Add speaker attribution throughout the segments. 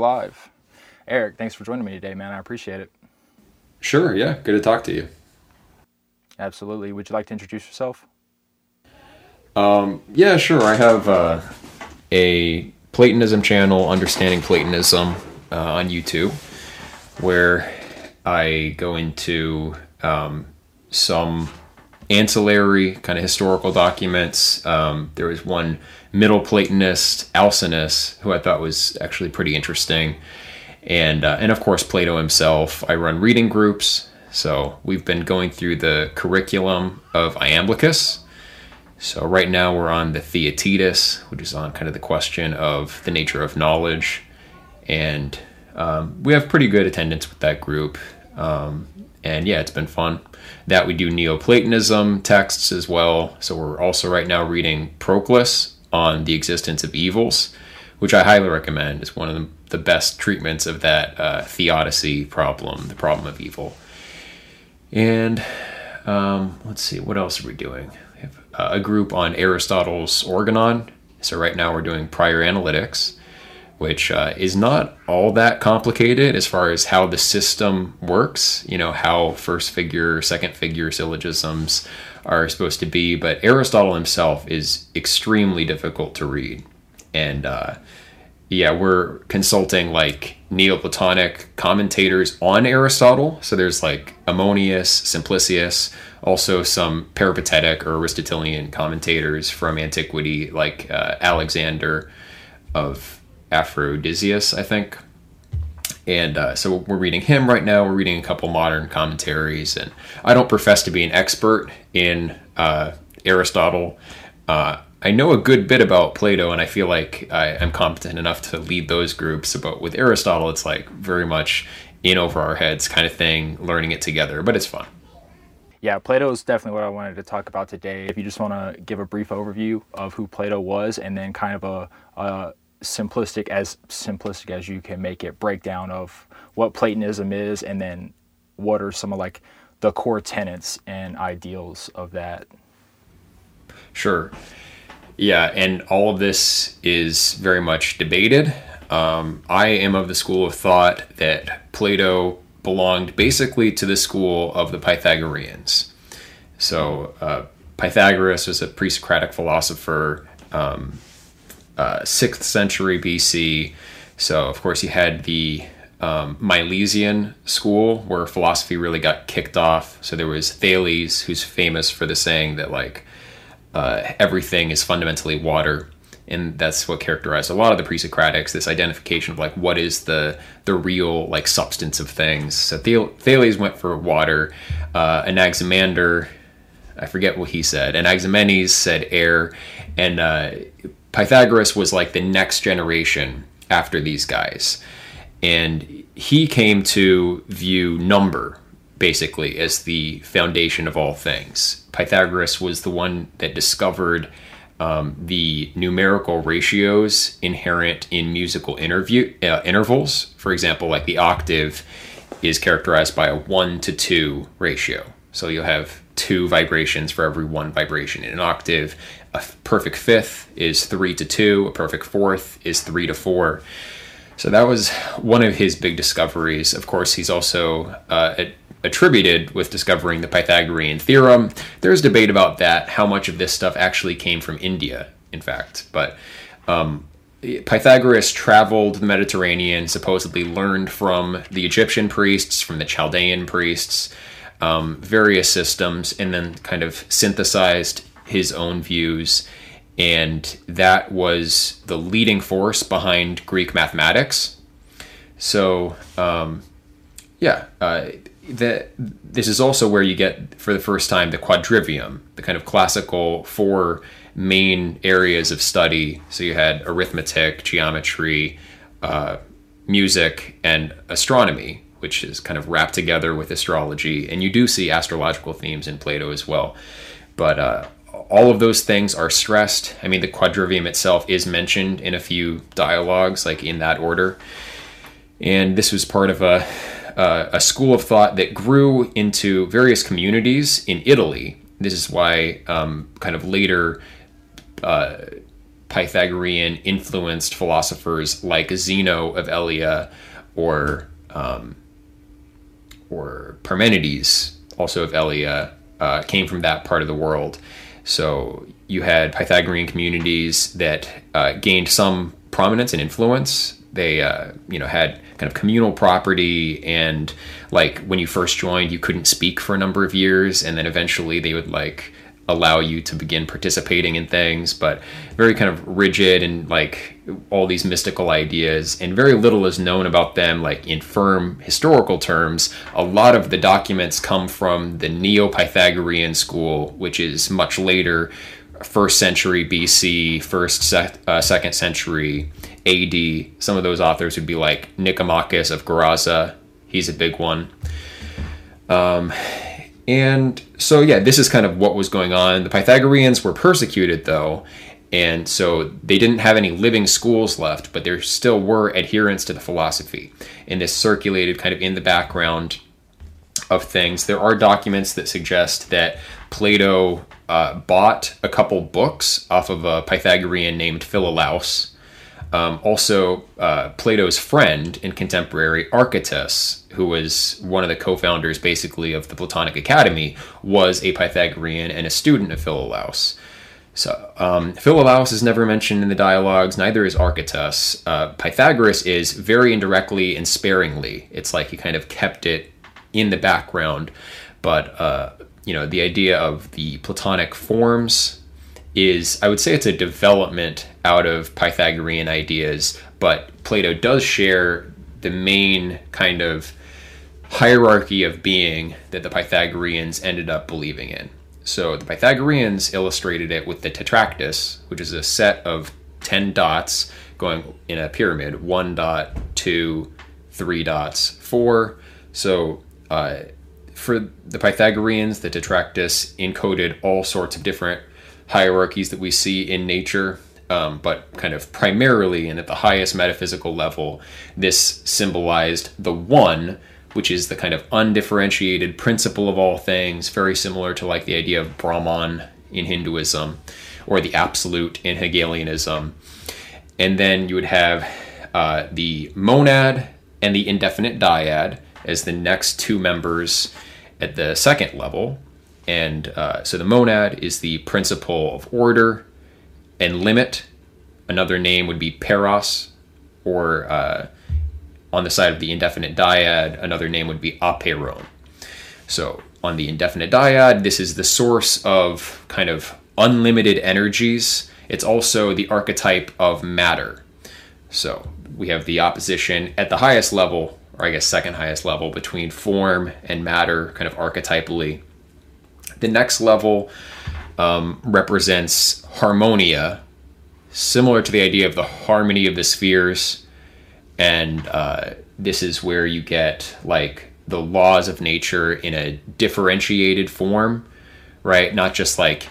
Speaker 1: live. Eric, thanks for joining me today, man. I appreciate it.
Speaker 2: Sure, yeah. Good to talk to you.
Speaker 1: Absolutely. Would you like to introduce yourself?
Speaker 2: Um, yeah, sure. I have uh, a Platonism channel, Understanding Platonism, uh, on YouTube, where I go into um, some ancillary kind of historical documents. Um, there was one Middle Platonist, Alcinous, who I thought was actually pretty interesting, and uh, and of course Plato himself. I run reading groups, so we've been going through the curriculum of Iamblichus. So right now we're on the Theaetetus, which is on kind of the question of the nature of knowledge, and um, we have pretty good attendance with that group. Um, and yeah, it's been fun. That we do Neoplatonism texts as well. So we're also right now reading Proclus on the existence of evils, which I highly recommend. It's one of the, the best treatments of that uh, theodicy problem, the problem of evil. And um, let's see, what else are we doing? We have uh, a group on Aristotle's Organon. So right now we're doing prior analytics which uh, is not all that complicated as far as how the system works, you know, how first figure, second figure syllogisms are supposed to be. But Aristotle himself is extremely difficult to read. And uh, yeah, we're consulting like Neoplatonic commentators on Aristotle. So there's like Ammonius, Simplicius, also some peripatetic or Aristotelian commentators from antiquity, like uh, Alexander of Aphrodisias, I think. And uh, so we're reading him right now. We're reading a couple modern commentaries, and I don't profess to be an expert in uh, Aristotle. Uh, I know a good bit about Plato, and I feel like I am competent enough to lead those groups. But with Aristotle, it's like very much in over our heads kind of thing, learning it together. But it's fun.
Speaker 1: Yeah, Plato is definitely what I wanted to talk about today. If you just want to give a brief overview of who Plato was, and then kind of a, a simplistic as simplistic as you can make it breakdown of what Platonism is and then what are some of like the core tenets and ideals of that.
Speaker 2: Sure. Yeah, and all of this is very much debated. Um, I am of the school of thought that Plato belonged basically to the school of the Pythagoreans. So, uh, Pythagoras was a pre Socratic philosopher. Um, uh, sixth century BC. So of course you had the um, Milesian school where philosophy really got kicked off. So there was Thales, who's famous for the saying that like uh, everything is fundamentally water, and that's what characterized a lot of the pre-Socratics. This identification of like what is the the real like substance of things. So Thales went for water. Uh, Anaximander, I forget what he said. Anaximenes said air, and uh, Pythagoras was like the next generation after these guys. And he came to view number basically as the foundation of all things. Pythagoras was the one that discovered um, the numerical ratios inherent in musical interview, uh, intervals. For example, like the octave is characterized by a 1 to 2 ratio. So you'll have two vibrations for every one vibration in an octave a perfect fifth is three to two, a perfect fourth is three to four. So that was one of his big discoveries. Of course, he's also uh, attributed with discovering the Pythagorean theorem. There's debate about that, how much of this stuff actually came from India, in fact. But um, Pythagoras traveled the Mediterranean, supposedly learned from the Egyptian priests, from the Chaldean priests, um, various systems, and then kind of synthesized his own views, and that was the leading force behind Greek mathematics. So, um, yeah, uh, the, this is also where you get, for the first time, the quadrivium, the kind of classical four main areas of study. So you had arithmetic, geometry, uh, music, and astronomy, which is kind of wrapped together with astrology. And you do see astrological themes in Plato as well. But uh, all of those things are stressed. I mean, the quadrivium itself is mentioned in a few dialogues, like in that order. And this was part of a, a, a school of thought that grew into various communities in Italy. This is why, um, kind of later, uh, Pythagorean influenced philosophers like Zeno of Elea or um, or Parmenides, also of Elea, uh, came from that part of the world. So you had Pythagorean communities that uh, gained some prominence and influence. They, uh, you know, had kind of communal property, and like when you first joined, you couldn't speak for a number of years, and then eventually they would like allow you to begin participating in things, but very kind of rigid and like all these mystical ideas, and very little is known about them, like in firm historical terms. A lot of the documents come from the Neo Pythagorean school, which is much later, first century BC, first, sec- uh, second century AD. Some of those authors would be like Nicomachus of Gerasa, he's a big one. Um, and so, yeah, this is kind of what was going on. The Pythagoreans were persecuted, though, and so they didn't have any living schools left, but there still were adherents to the philosophy. And this circulated kind of in the background of things. There are documents that suggest that Plato uh, bought a couple books off of a Pythagorean named Philolaus. Um, also, uh, Plato's friend and contemporary Archytas, who was one of the co-founders, basically, of the Platonic Academy, was a Pythagorean and a student of Philolaus. So um, Philolaus is never mentioned in the dialogues. Neither is Archytas. Uh, Pythagoras is very indirectly and sparingly. It's like he kind of kept it in the background, but uh, you know the idea of the Platonic forms is I would say it's a development out of Pythagorean ideas, but Plato does share the main kind of hierarchy of being that the Pythagoreans ended up believing in. So the Pythagoreans illustrated it with the tetractys, which is a set of 10 dots going in a pyramid one dot, two, three dots, four. So uh, for the Pythagoreans, the tetractys encoded all sorts of different hierarchies that we see in nature. Um, but kind of primarily and at the highest metaphysical level, this symbolized the one, which is the kind of undifferentiated principle of all things, very similar to like the idea of Brahman in Hinduism or the absolute in Hegelianism. And then you would have uh, the monad and the indefinite dyad as the next two members at the second level. And uh, so the monad is the principle of order and limit. Another name would be peras, or uh, on the side of the indefinite dyad, another name would be apeiron. So on the indefinite dyad, this is the source of kind of unlimited energies. It's also the archetype of matter. So we have the opposition at the highest level, or I guess second highest level, between form and matter, kind of archetypally. The next level um, represents harmonia, similar to the idea of the harmony of the spheres. And uh, this is where you get like the laws of nature in a differentiated form, right? Not just like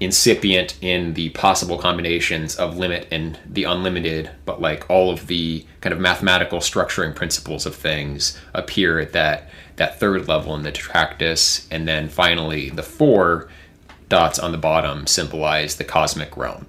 Speaker 2: incipient in the possible combinations of limit and the unlimited, but like all of the kind of mathematical structuring principles of things appear at that that third level in the tetractys, and then finally the four dots on the bottom symbolize the cosmic realm.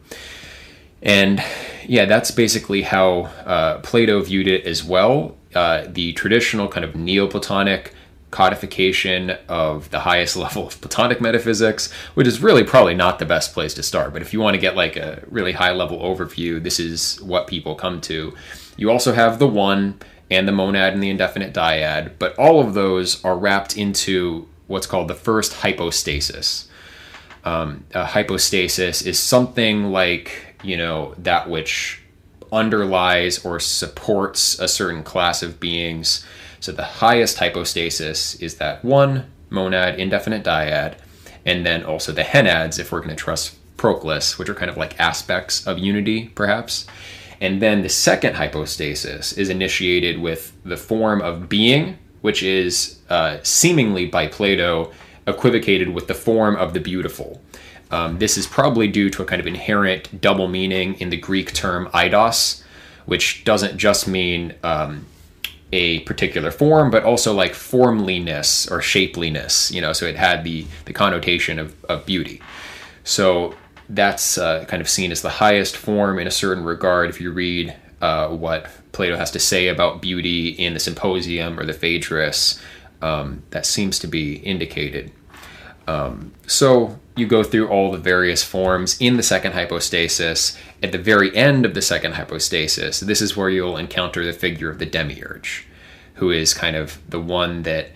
Speaker 2: And yeah, that's basically how uh, Plato viewed it as well. Uh, the traditional kind of Neoplatonic codification of the highest level of Platonic metaphysics, which is really probably not the best place to start. But if you want to get like a really high level overview, this is what people come to. You also have the one and the monad and the indefinite dyad, but all of those are wrapped into what's called the first hypostasis. Um, a hypostasis is something like, you know, that which underlies or supports a certain class of beings. So the highest hypostasis is that one monad indefinite dyad, and then also the henads, if we're going to trust Proclus, which are kind of like aspects of unity, perhaps. And then the second hypostasis is initiated with the form of being, which is uh, seemingly by Plato equivocated with the form of the beautiful. Um, this is probably due to a kind of inherent double meaning in the Greek term eidos, which doesn't just mean um, a particular form, but also like formliness or shapeliness, you know, so it had the, the connotation of, of beauty. So that's uh, kind of seen as the highest form in a certain regard. If you read uh, what Plato has to say about beauty in the Symposium or the Phaedrus, um, that seems to be indicated. Um, so you go through all the various forms in the second hypostasis. At the very end of the second hypostasis, this is where you'll encounter the figure of the demiurge, who is kind of the one that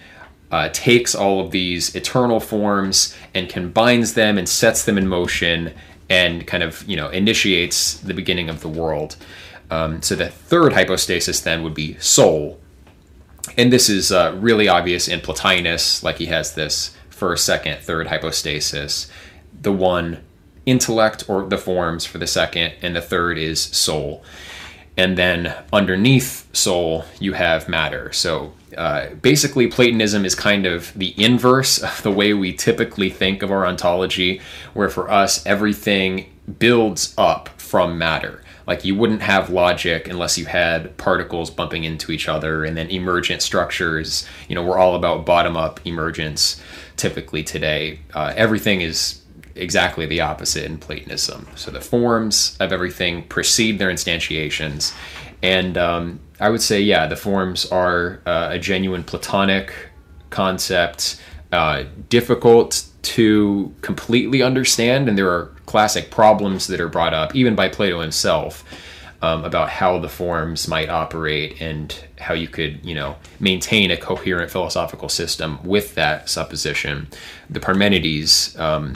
Speaker 2: uh, takes all of these eternal forms and combines them and sets them in motion and kind of you know initiates the beginning of the world. Um, so the third hypostasis then would be soul, and this is uh, really obvious in Plotinus, like he has this first, second, third hypostasis. The one intellect or the forms for the second, and the third is soul. And then underneath soul, you have matter. So uh, basically, Platonism is kind of the inverse of the way we typically think of our ontology, where for us, everything builds up from matter. Like you wouldn't have logic unless you had particles bumping into each other and then emergent structures. You know, we're all about bottom up emergence typically today. Uh, everything is exactly the opposite in Platonism. So the forms of everything precede their instantiations. And um, I would say, yeah, the forms are uh, a genuine Platonic concept, uh, difficult to completely understand, and there are classic problems that are brought up, even by Plato himself, um, about how the forms might operate and how you could, you know, maintain a coherent philosophical system with that supposition. The Parmenides um,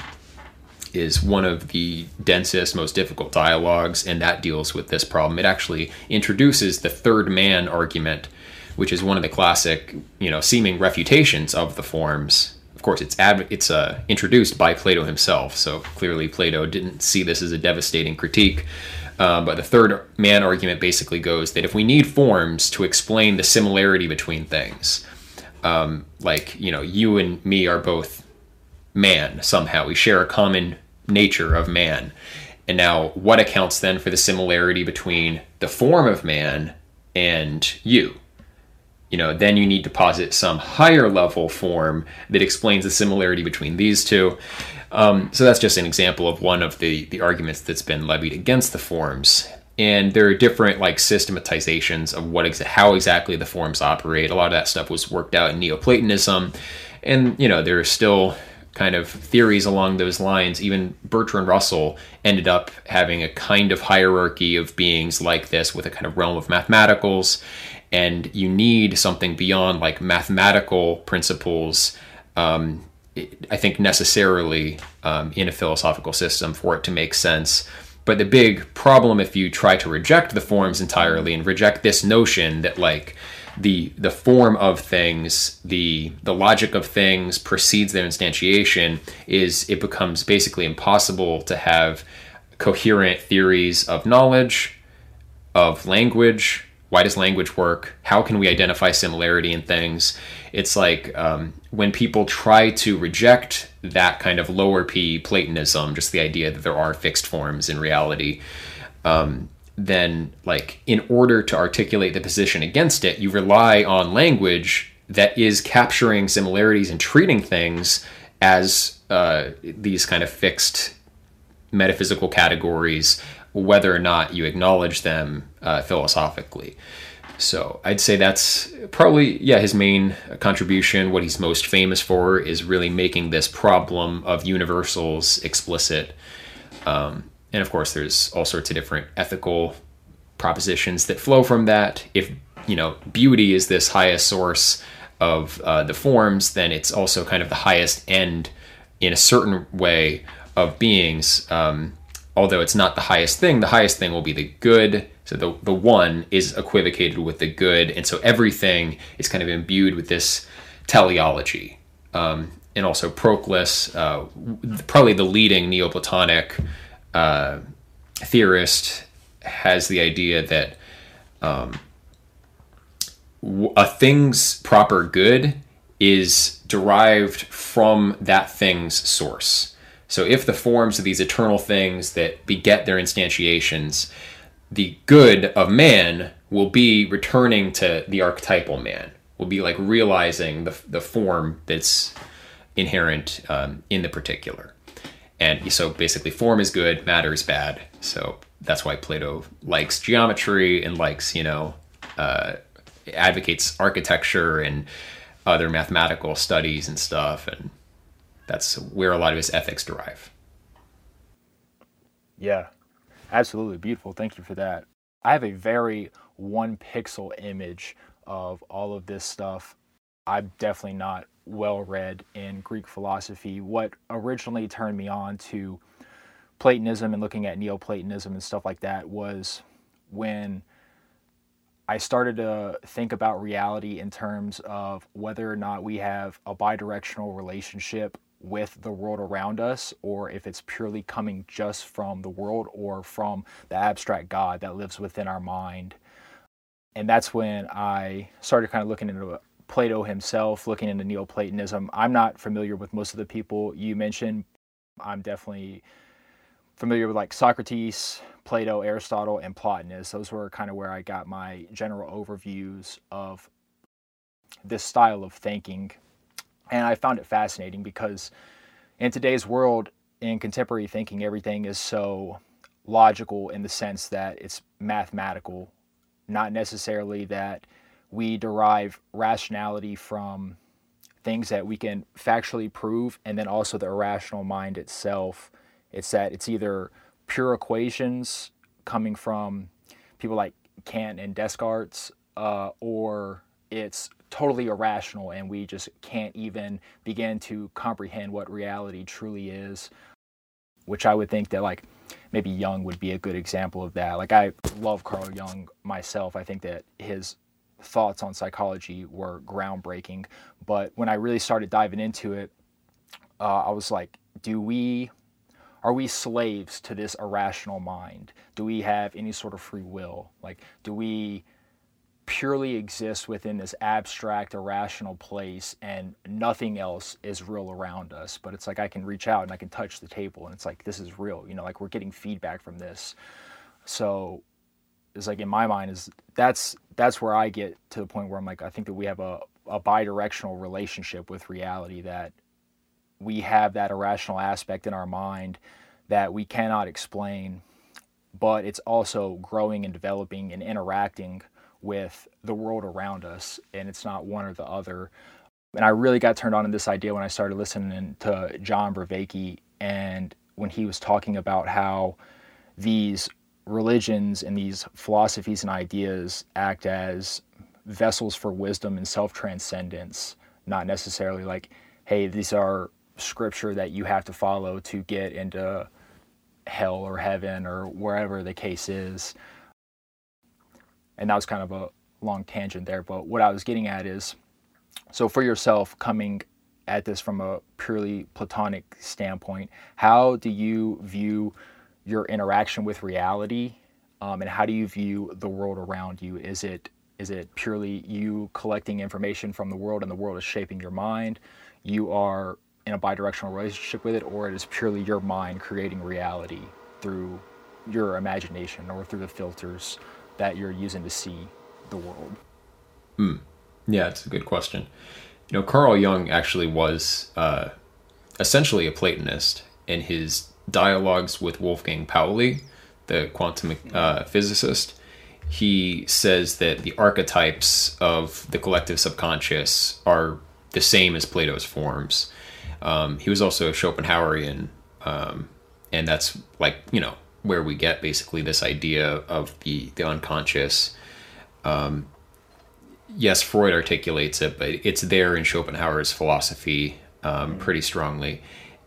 Speaker 2: is one of the densest, most difficult dialogues, and that deals with this problem. It actually introduces the third man argument, which is one of the classic, you know, seeming refutations of the forms. Of course, it's ad- it's uh, introduced by Plato himself, so clearly Plato didn't see this as a devastating critique. Uh, but the third man argument basically goes that if we need forms to explain the similarity between things, um, like you know, you and me are both man somehow, we share a common nature of man. And now, what accounts then for the similarity between the form of man and you? You know, then you need to posit some higher level form that explains the similarity between these two. Um, so that's just an example of one of the the arguments that's been levied against the forms. And there are different like systematizations of what exa- how exactly the forms operate. A lot of that stuff was worked out in Neoplatonism, and you know there are still kind of theories along those lines. Even Bertrand Russell ended up having a kind of hierarchy of beings like this with a kind of realm of mathematicals. And you need something beyond like mathematical principles, um, I think, necessarily um, in a philosophical system for it to make sense. But the big problem if you try to reject the forms entirely and reject this notion that, like, the the form of things, the the logic of things precedes their instantiation, is it becomes basically impossible to have coherent theories of knowledge, of language. Why does language work? How can we identify similarity in things? It's like um, when people try to reject that kind of lower P Platonism, just the idea that there are fixed forms in reality. Um, then like in order to articulate the position against it you rely on language that is capturing similarities and treating things as uh, these kind of fixed metaphysical categories whether or not you acknowledge them uh, philosophically so i'd say that's probably yeah his main contribution what he's most famous for is really making this problem of universals explicit um, and of course, there's all sorts of different ethical propositions that flow from that. If you know beauty is this highest source of uh, the forms, then it's also kind of the highest end in a certain way of beings. Um, although it's not the highest thing, the highest thing will be the good. So the the one is equivocated with the good, and so everything is kind of imbued with this teleology. Um, and also Proclus, uh, probably the leading Neoplatonic uh, theorist has the idea that um, a thing's proper good is derived from that thing's source. So if the forms of these eternal things that beget their instantiations, the good of man will be returning to the archetypal man, will be like realizing the, the form that's inherent um, in the particular. And so basically, form is good, matter is bad. So that's why Plato likes geometry and likes, you know, uh, advocates architecture and other mathematical studies and stuff. And that's where a lot of his ethics derive.
Speaker 1: Yeah, absolutely beautiful. Thank you for that. I have a very one pixel image of all of this stuff. I'm definitely not well read in Greek philosophy. What originally turned me on to Platonism and looking at Neoplatonism and stuff like that was when I started to think about reality in terms of whether or not we have a bidirectional relationship with the world around us or if it's purely coming just from the world or from the abstract God that lives within our mind. And that's when I started kind of looking into Plato himself, looking into Neoplatonism. I'm not familiar with most of the people you mentioned. I'm definitely familiar with like Socrates, Plato, Aristotle, and Plotinus. Those were kind of where I got my general overviews of this style of thinking. And I found it fascinating because in today's world, in contemporary thinking, everything is so logical in the sense that it's mathematical, not necessarily that we derive rationality from things that we can factually prove, and then also the irrational mind itself. It's that it's either pure equations coming from people like Kant and Descartes, uh, or it's totally irrational and we just can't even begin to comprehend what reality truly is. Which I would think that, like, maybe Jung would be a good example of that. Like, I love Carl Jung myself. I think that his thoughts on psychology were groundbreaking. But when I really started diving into it, uh, I was like, do we, are we slaves to this irrational mind? Do we have any sort of free will? Like, do we purely exists within this abstract, irrational place and nothing else is real around us? But it's like I can reach out and I can touch the table and it's like, this is real, you know, like we're getting feedback from this. So it's like in my mind is that's that's where I get to the point where I'm like I think that we have a a bidirectional relationship with reality that we have that irrational aspect in our mind that we cannot explain but it's also growing and developing and interacting with the world around us and it's not one or the other and I really got turned on to this idea when I started listening to John Vervaeke and when he was talking about how these religions and these philosophies and ideas act as vessels for wisdom and self transcendence, not necessarily like, hey, these are scripture that you have to follow to get into hell or heaven or wherever the case is. And that was kind of a long tangent there, but what I was getting at is so for yourself coming at this from a purely platonic standpoint, how do you view your interaction with reality um, and how do you view the world around you? Is it is it purely you collecting information from the world and the world is shaping your mind? You are in a bidirectional relationship with it or it is purely your mind creating reality through your imagination or through the filters that you're using to see the world
Speaker 2: Hmm. yeah it's a good question you know carl jung actually was uh, essentially a platonist in his dialogues with Wolfgang Pauli, the quantum uh, physicist, he says that the archetypes of the collective subconscious are the same as Plato's forms. Um, he was also a Schopenhauerian, um, and that's like you know where we get basically this idea of the the unconscious. Um, yes, Freud articulates it, but it's there in Schopenhauer's philosophy um, pretty strongly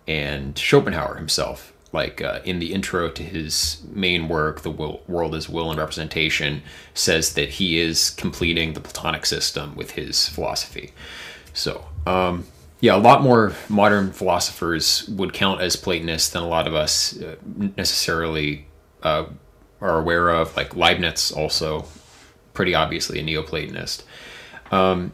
Speaker 2: and Schopenhauer himself, like uh, in the intro to his main work, The will, World is Will and Representation, says that he is completing the Platonic system with his philosophy. So, um, yeah, a lot more modern philosophers would count as Platonists than a lot of us uh, necessarily uh, are aware of. Like Leibniz, also pretty obviously a Neoplatonist. Um,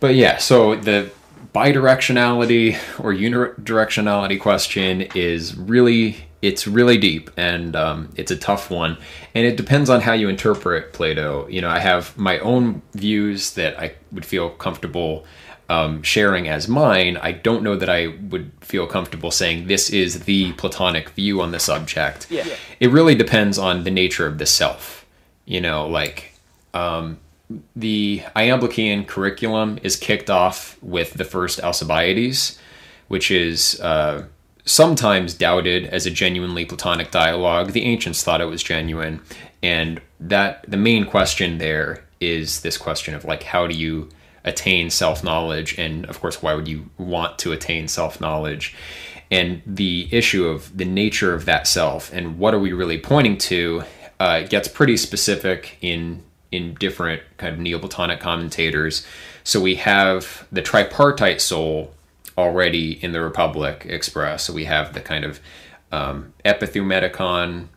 Speaker 2: but yeah, so the bidirectionality or unidirectionality question is really it's really deep and um, it's a tough one and it depends on how you interpret plato you know i have my own views that i would feel comfortable um, sharing as mine, I don't know that I would feel comfortable saying this is the Platonic view on the subject.
Speaker 1: Yeah.
Speaker 2: It really depends on the nature of the self. You know, like um, the Iamblichian curriculum is kicked off with the first Alcibiades, which is uh, sometimes doubted as a genuinely Platonic dialogue. The ancients thought it was genuine, and that the main question there is this question of like how do you attain self knowledge, and of course, why would you want to attain self knowledge? And the issue of the nature of that self and what are we really pointing to uh, gets pretty specific in in different kind of Neoplatonic commentators. So we have the tripartite soul already in the Republic expressed. So we have the kind of um, epitheumeticon,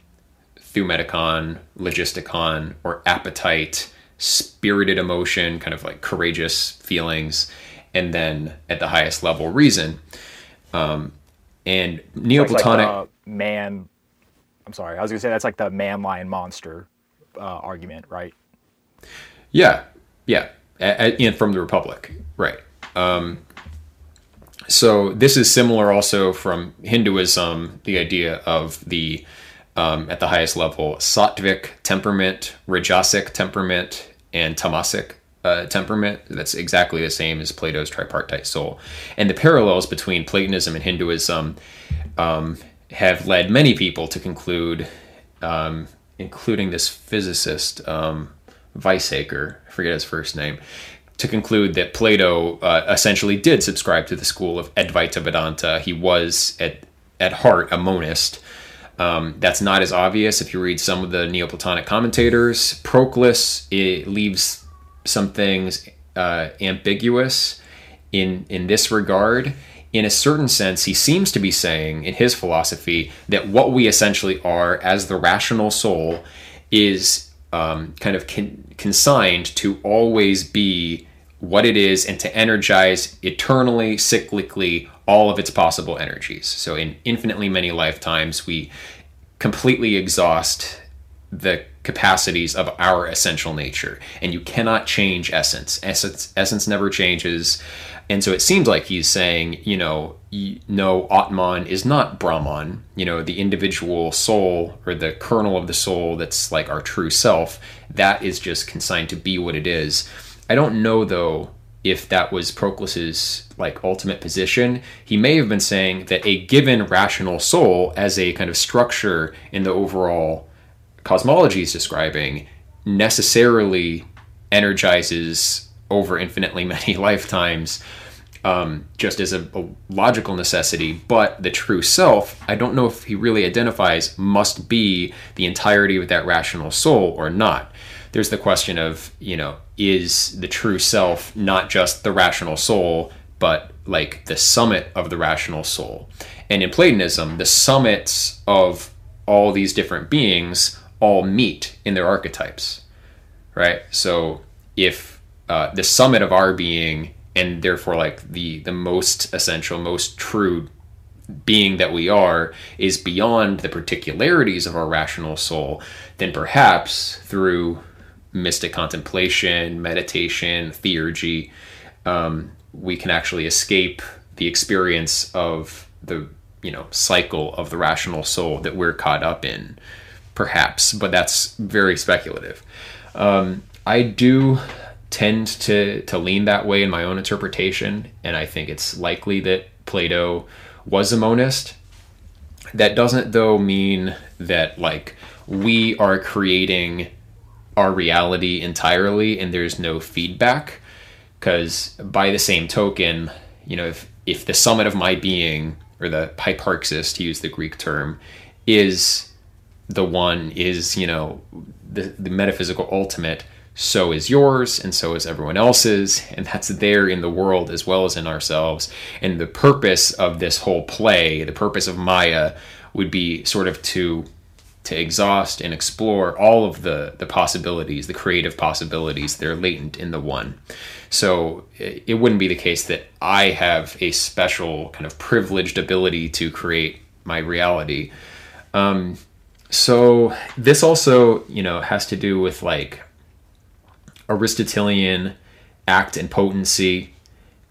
Speaker 2: theumeticon, logisticon, or appetite, spirited emotion, kind of like courageous feelings, and then at the highest level, reason. Um, and Neoplatonic
Speaker 1: Like man. I'm sorry. I was gonna say that's like the man lion monster uh, argument, right?
Speaker 2: Yeah, yeah, and from the Republic, right? Um, so this is similar also from Hinduism, the idea of the um, at the highest level sattvic temperament, rajasic temperament, and tamasic uh, temperament. That's exactly the same as Plato's tripartite soul, and the parallels between Platonism and Hinduism um, have led many people to conclude, um, including this physicist um, Weizsäcker, I forget his first name, to conclude that Plato uh, essentially did subscribe to the school of Advaita Vedanta. He was at at heart a monist. Um, that's not as obvious if you read some of the Neoplatonic commentators. Proclus it leaves some things uh, ambiguous in in this regard. In a certain sense, he seems to be saying in his philosophy that what we essentially are as the rational soul is um, kind of con- consigned to always be what it is and to energize eternally, cyclically, all of its possible energies. So, in infinitely many lifetimes, we completely exhaust the capacities of our essential nature and you cannot change essence. Essence essence never changes. And so it seems like he's saying you know no atman is not brahman. You know the individual soul or the kernel of the soul that's like our true self that is just consigned to be what it is. I don't know though if that was proclus's like ultimate position he may have been saying that a given rational soul as a kind of structure in the overall cosmology is describing necessarily energizes over infinitely many lifetimes um, just as a, a, logical necessity. But the true self, I don't know if he really identifies, must be the entirety of that rational soul or not. There's the question of, you know, is the true self not just the rational soul, but like the summit of the rational soul? And in Platonism, the summits of all these different beings all meet in their archetypes, right? So if uh, the summit of our being and therefore like the the most essential, most true being that we are is beyond the particularities of our rational soul, then perhaps through mystic contemplation, meditation, theurgy, um, we can actually escape the experience of the you know cycle of the rational soul that we're caught up in perhaps but that's very speculative. Um, i do tend to to lean that way in my own interpretation and i think it's likely that plato was a monist. That doesn't though mean that like we are creating our reality entirely and there's no feedback. Because by the same token you know if if the summit of my being or the hyparxis to use the greek term is the one is you know the, the metaphysical ultimate so is yours and so is everyone else's and that's there in the world as well as in ourselves. And the purpose of this whole play the purpose of maya would be sort of to to exhaust and explore all of the the possibilities the creative possibilities that are latent in the one. So it wouldn't be the case that i have a special kind of privileged ability to create my reality. Um, so this also you know has to do with like aristotelian act and potency.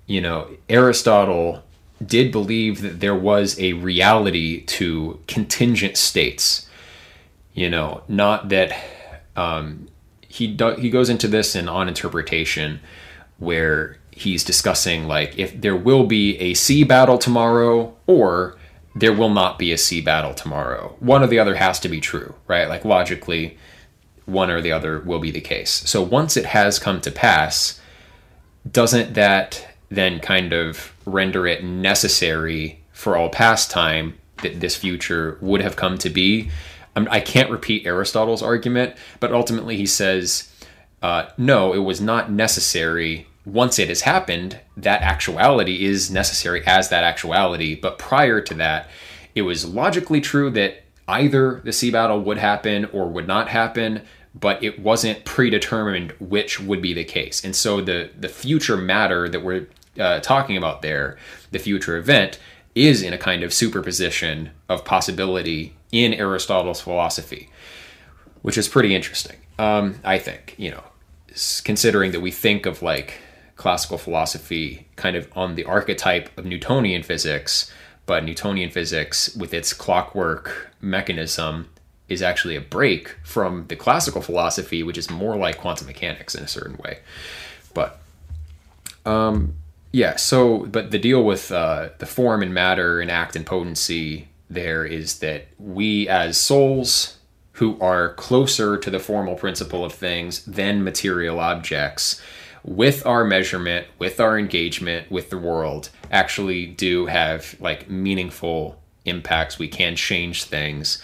Speaker 2: You know, Aristotle did believe that there was a reality to contingent states. You know, not that um, he do, he goes into this in on interpretation where he's discussing like if there will be a sea battle tomorrow or there will not be a sea battle tomorrow. One or the other has to be true, right? Like logically, one or the other will be the case. So once it has come to pass, doesn't that then kind of render it necessary for all past time that this future would have come to be? I can't repeat Aristotle's argument, but ultimately he says, uh, no, it was not necessary. Once it has happened, that actuality is necessary as that actuality. But prior to that, it was logically true that either the sea battle would happen or would not happen, but it wasn't predetermined which would be the case. And so the the future matter that we're uh, talking about there, the future event, is in a kind of superposition of possibility in Aristotle's philosophy, which is pretty interesting. Um, I think you know, considering that we think of like classical philosophy kind of on the archetype of Newtonian physics, but Newtonian physics with its clockwork mechanism is actually a break from the classical philosophy, which is more like quantum mechanics in a certain way. But um, yeah, so but the deal with uh, the form and matter and act and potency there is that we as souls who are closer to the formal principle of things than material objects with our measurement with our engagement with the world actually do have like meaningful impacts we can change things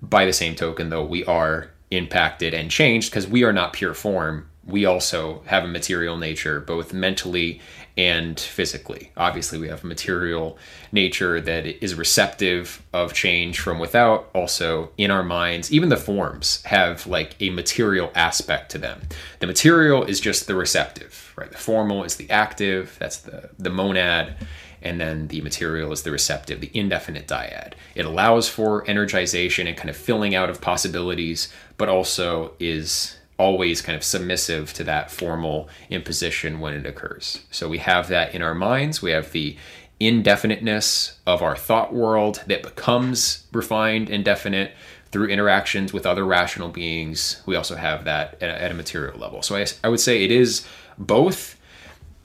Speaker 2: by the same token, though, we are impacted and changed because we are not pure form. We also have a material nature, both mentally and physically. Obviously, we have material nature that is receptive of change from without. Also, in our minds, even the forms have like a material aspect to them. The material is just the receptive, right? The formal is the active, that's the, the monad and then the material is the receptive, the indefinite dyad. It allows for energization and kind of filling out of possibilities, but also is always kind of submissive to that formal imposition when it occurs. So we have that in our minds. We have the indefiniteness of our thought world that becomes refined and definite through interactions with other rational beings. We also have that at a material level. So I, I would say it is both,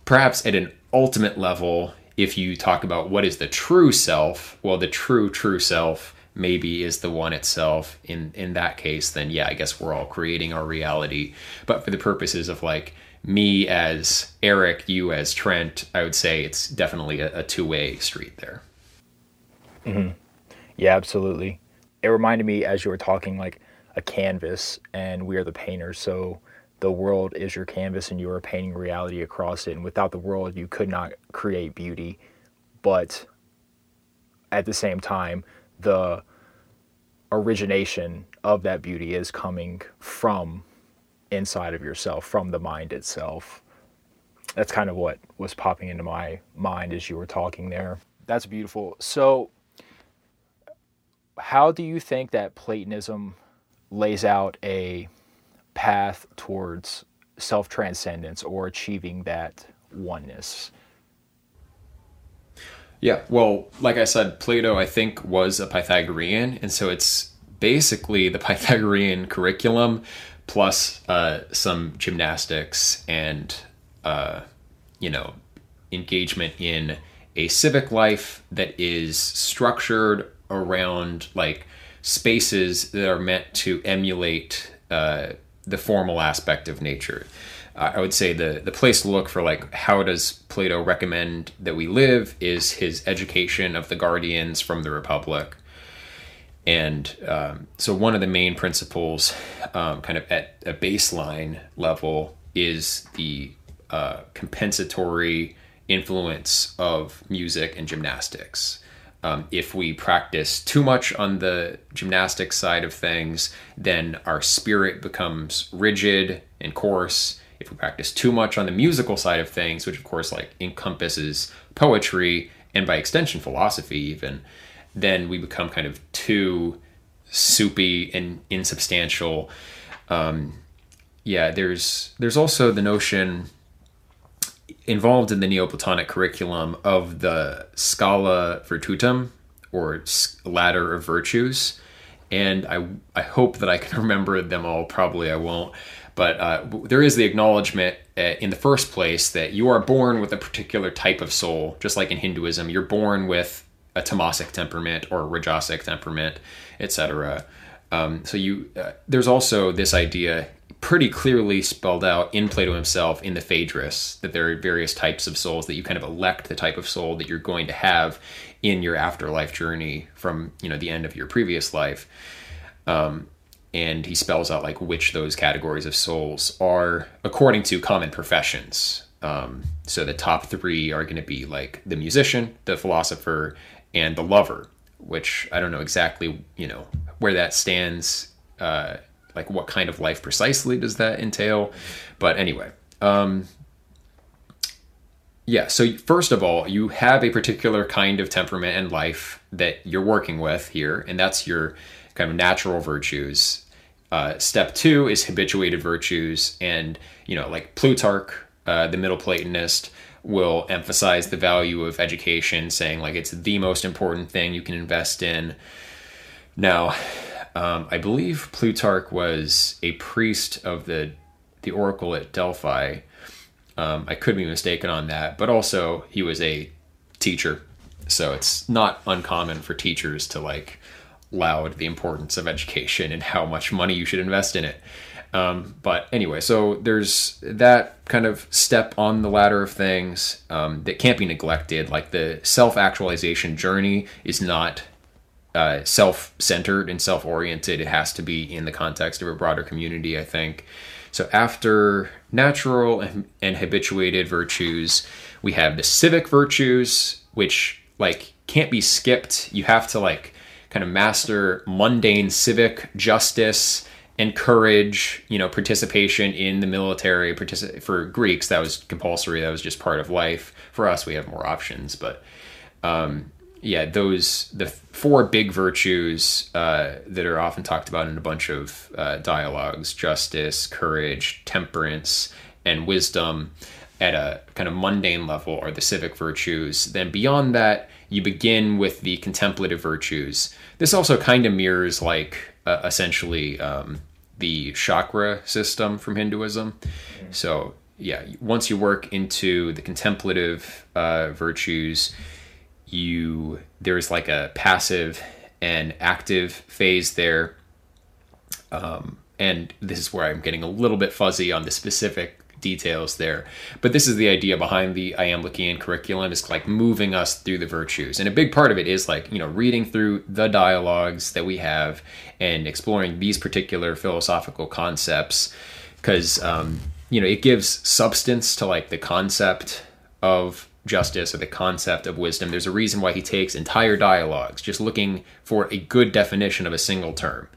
Speaker 2: perhaps at an ultimate level, if you talk about what is the true self, well, the true, true self maybe is the one itself. In, in that case, then yeah, I guess we're all creating our reality. But for the purposes of like me as Eric, you as Trent, I would say it's definitely a, a two way street there.
Speaker 1: Mm-hmm. Yeah, absolutely. It reminded me as you were talking, like a canvas, and we are the painters. So the world is your canvas and you are painting reality across it. And without the world, you could not create beauty. But at the same time, the origination of that beauty is coming from inside of yourself, from the mind itself. That's kind of what was popping into my mind as you were talking there. That's beautiful. So, how do you think that Platonism lays out a path towards self transcendence or achieving that oneness?
Speaker 2: Yeah, well, like I said, Plato, I think, was a Pythagorean, and so it's basically the Pythagorean curriculum plus uh, some gymnastics and, uh, you know, engagement in a civic life that is structured around like spaces that are meant to emulate uh, the formal aspect of nature. Uh, I would say the the place to look for like how does Plato recommend that we live is his education of the guardians from the Republic. And um, so one of the main principles, um, kind of at a baseline level, is the uh, compensatory influence of music and gymnastics. Um, if we practice too much on the gymnastic side of things, then our spirit becomes rigid and coarse. If we practice too much on the musical side of things, which of course like encompasses poetry and by extension philosophy even, then we become kind of too soupy and insubstantial. Um, yeah, there's there's also the notion involved in the Neoplatonic curriculum of the Scala Virtutum or ladder of virtues. And I, I hope that I can remember them all. Probably I won't. But uh, there is the acknowledgement uh, in the first place that you are born with a particular type of soul, just like in Hinduism. You're born with a tamasic temperament or a rajasic temperament, etc. Um, so you, uh, there's also this idea pretty clearly spelled out in Plato himself in the Phaedrus that there are various types of souls that you kind of elect the type of soul that you're going to have in your afterlife journey from you know the end of your previous life. Um, and he spells out like which those categories of souls are according to common professions. Um, so the top three are going to be like the musician, the philosopher, and the lover. Which I don't know exactly, you know, where that stands. Uh, like what kind of life precisely does that entail? But anyway, um, yeah. So first of all, you have a particular kind of temperament and life that you're working with here, and that's your kind of natural virtues. Uh, step two is habituated virtues, and you know, like Plutarch, uh, the Middle Platonist, will emphasize the value of education, saying like it's the most important thing you can invest in. Now, um, I believe Plutarch was a priest of the the oracle at Delphi. Um, I could be mistaken on that, but also he was a teacher, so it's not uncommon for teachers to like loud the importance of education and how much money you should invest in it. Um, but anyway, so there's that kind of step on the ladder of things um, that can't be neglected. Like the self actualization journey is not uh, self-centered and self-oriented it has to be in the context of a broader community i think so after natural and, and habituated virtues we have the civic virtues which like can't be skipped you have to like kind of master mundane civic justice and courage you know participation in the military particip- for greeks that was compulsory that was just part of life for us we have more options but um, yeah, those the four big virtues uh, that are often talked about in a bunch of uh, dialogues: justice, courage, temperance, and wisdom. At a kind of mundane level, are the civic virtues. Then beyond that, you begin with the contemplative virtues. This also kind of mirrors, like, uh, essentially um, the chakra system from Hinduism. Mm-hmm. So, yeah, once you work into the contemplative uh, virtues, you there's like a passive and active phase there. Um, and this is where I'm getting a little bit fuzzy on the specific details there. But this is the idea behind the Iamblichian curriculum is like moving us through the virtues. And a big part of it is like, you know, reading through the dialogues that we have and exploring these particular philosophical concepts because, um, you know, it gives substance to like the concept of justice or the concept of wisdom. There's a reason why he takes entire dialogues just looking for a good definition of a single term.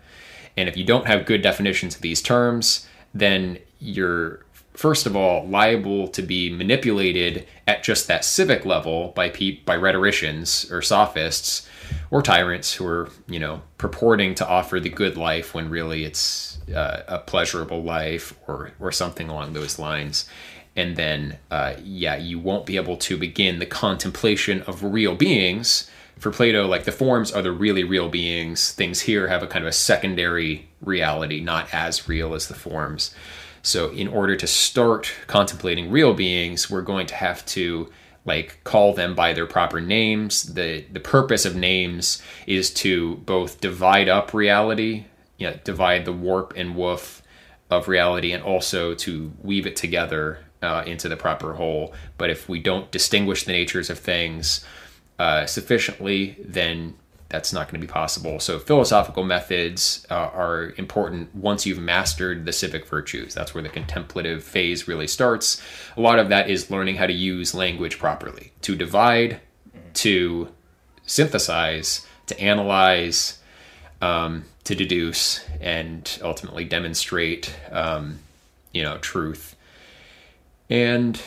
Speaker 2: And if you don't have good definitions of these terms, then you're first of all liable to be manipulated at just that civic level by pe- by rhetoricians or sophists or tyrants who are you know purporting to offer the good life when really it's uh, a pleasurable life or or something along those lines. And then uh, yeah you won't be able to begin the contemplation of real beings. For plato like the forms are the really real beings. Things here have a kind of a secondary reality not as real as the forms so in order to start contemplating real beings we're going to have to like call them by their proper names the the purpose of names is to both divide up reality you know, divide the warp and woof of reality and also to weave it together uh, into the proper whole. But if we don't distinguish the natures of things uh, sufficiently, then that's not going to be possible. So philosophical methods uh, are important once you've mastered the civic virtues. That's where the contemplative phase really starts. A lot of that is learning how to use language properly, to divide, to synthesize, to analyze, um, to deduce, and ultimately demonstrate, um, you know, truth and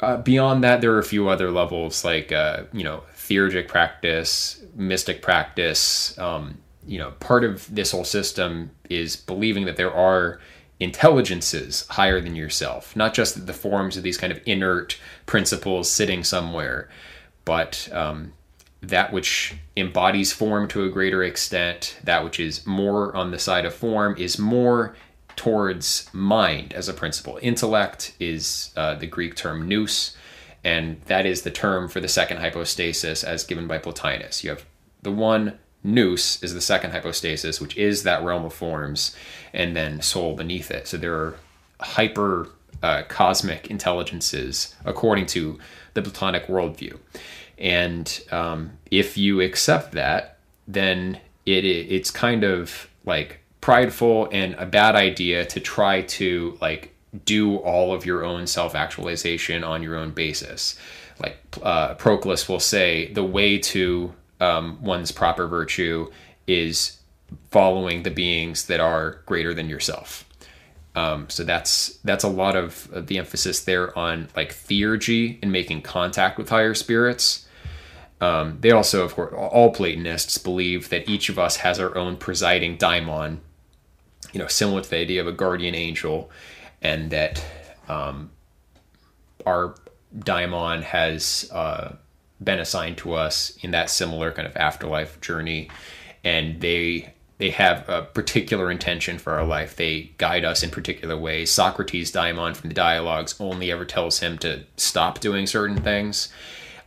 Speaker 2: uh, beyond that, there are a few other levels like uh, you know theurgic practice, mystic practice. Um, you know, part of this whole system is believing that there are intelligences higher than yourself, not just the forms of these kind of inert principles sitting somewhere, but um, that which embodies form to a greater extent, that which is more on the side of form, is more towards mind as a principle. Intellect is uh, the Greek term nous, and that is the term for the second hypostasis as given by Plotinus. You have the one nous is the second hypostasis, which is that realm of forms, and then soul beneath it. So there are hyper uh, cosmic intelligences according to the Platonic worldview. And um, if you accept that, then it it's kind of like prideful and a bad idea to try to like do all of your own self actualization on your own basis. Like uh, Proclus will say, the way to um, one's proper virtue is following the beings that are greater than yourself. Um, so that's that's a lot of, the emphasis there on like theurgy and making contact with higher spirits. Um, they also, of course, all Platonists believe that each of us has our own presiding daimon, you know, similar to the idea of a guardian angel, and that um, our daimon has uh, been assigned to us in that similar kind of afterlife journey, and they they have a particular intention for our life. They guide us in particular ways. Socrates' daimon from the dialogues only ever tells him to stop doing certain things.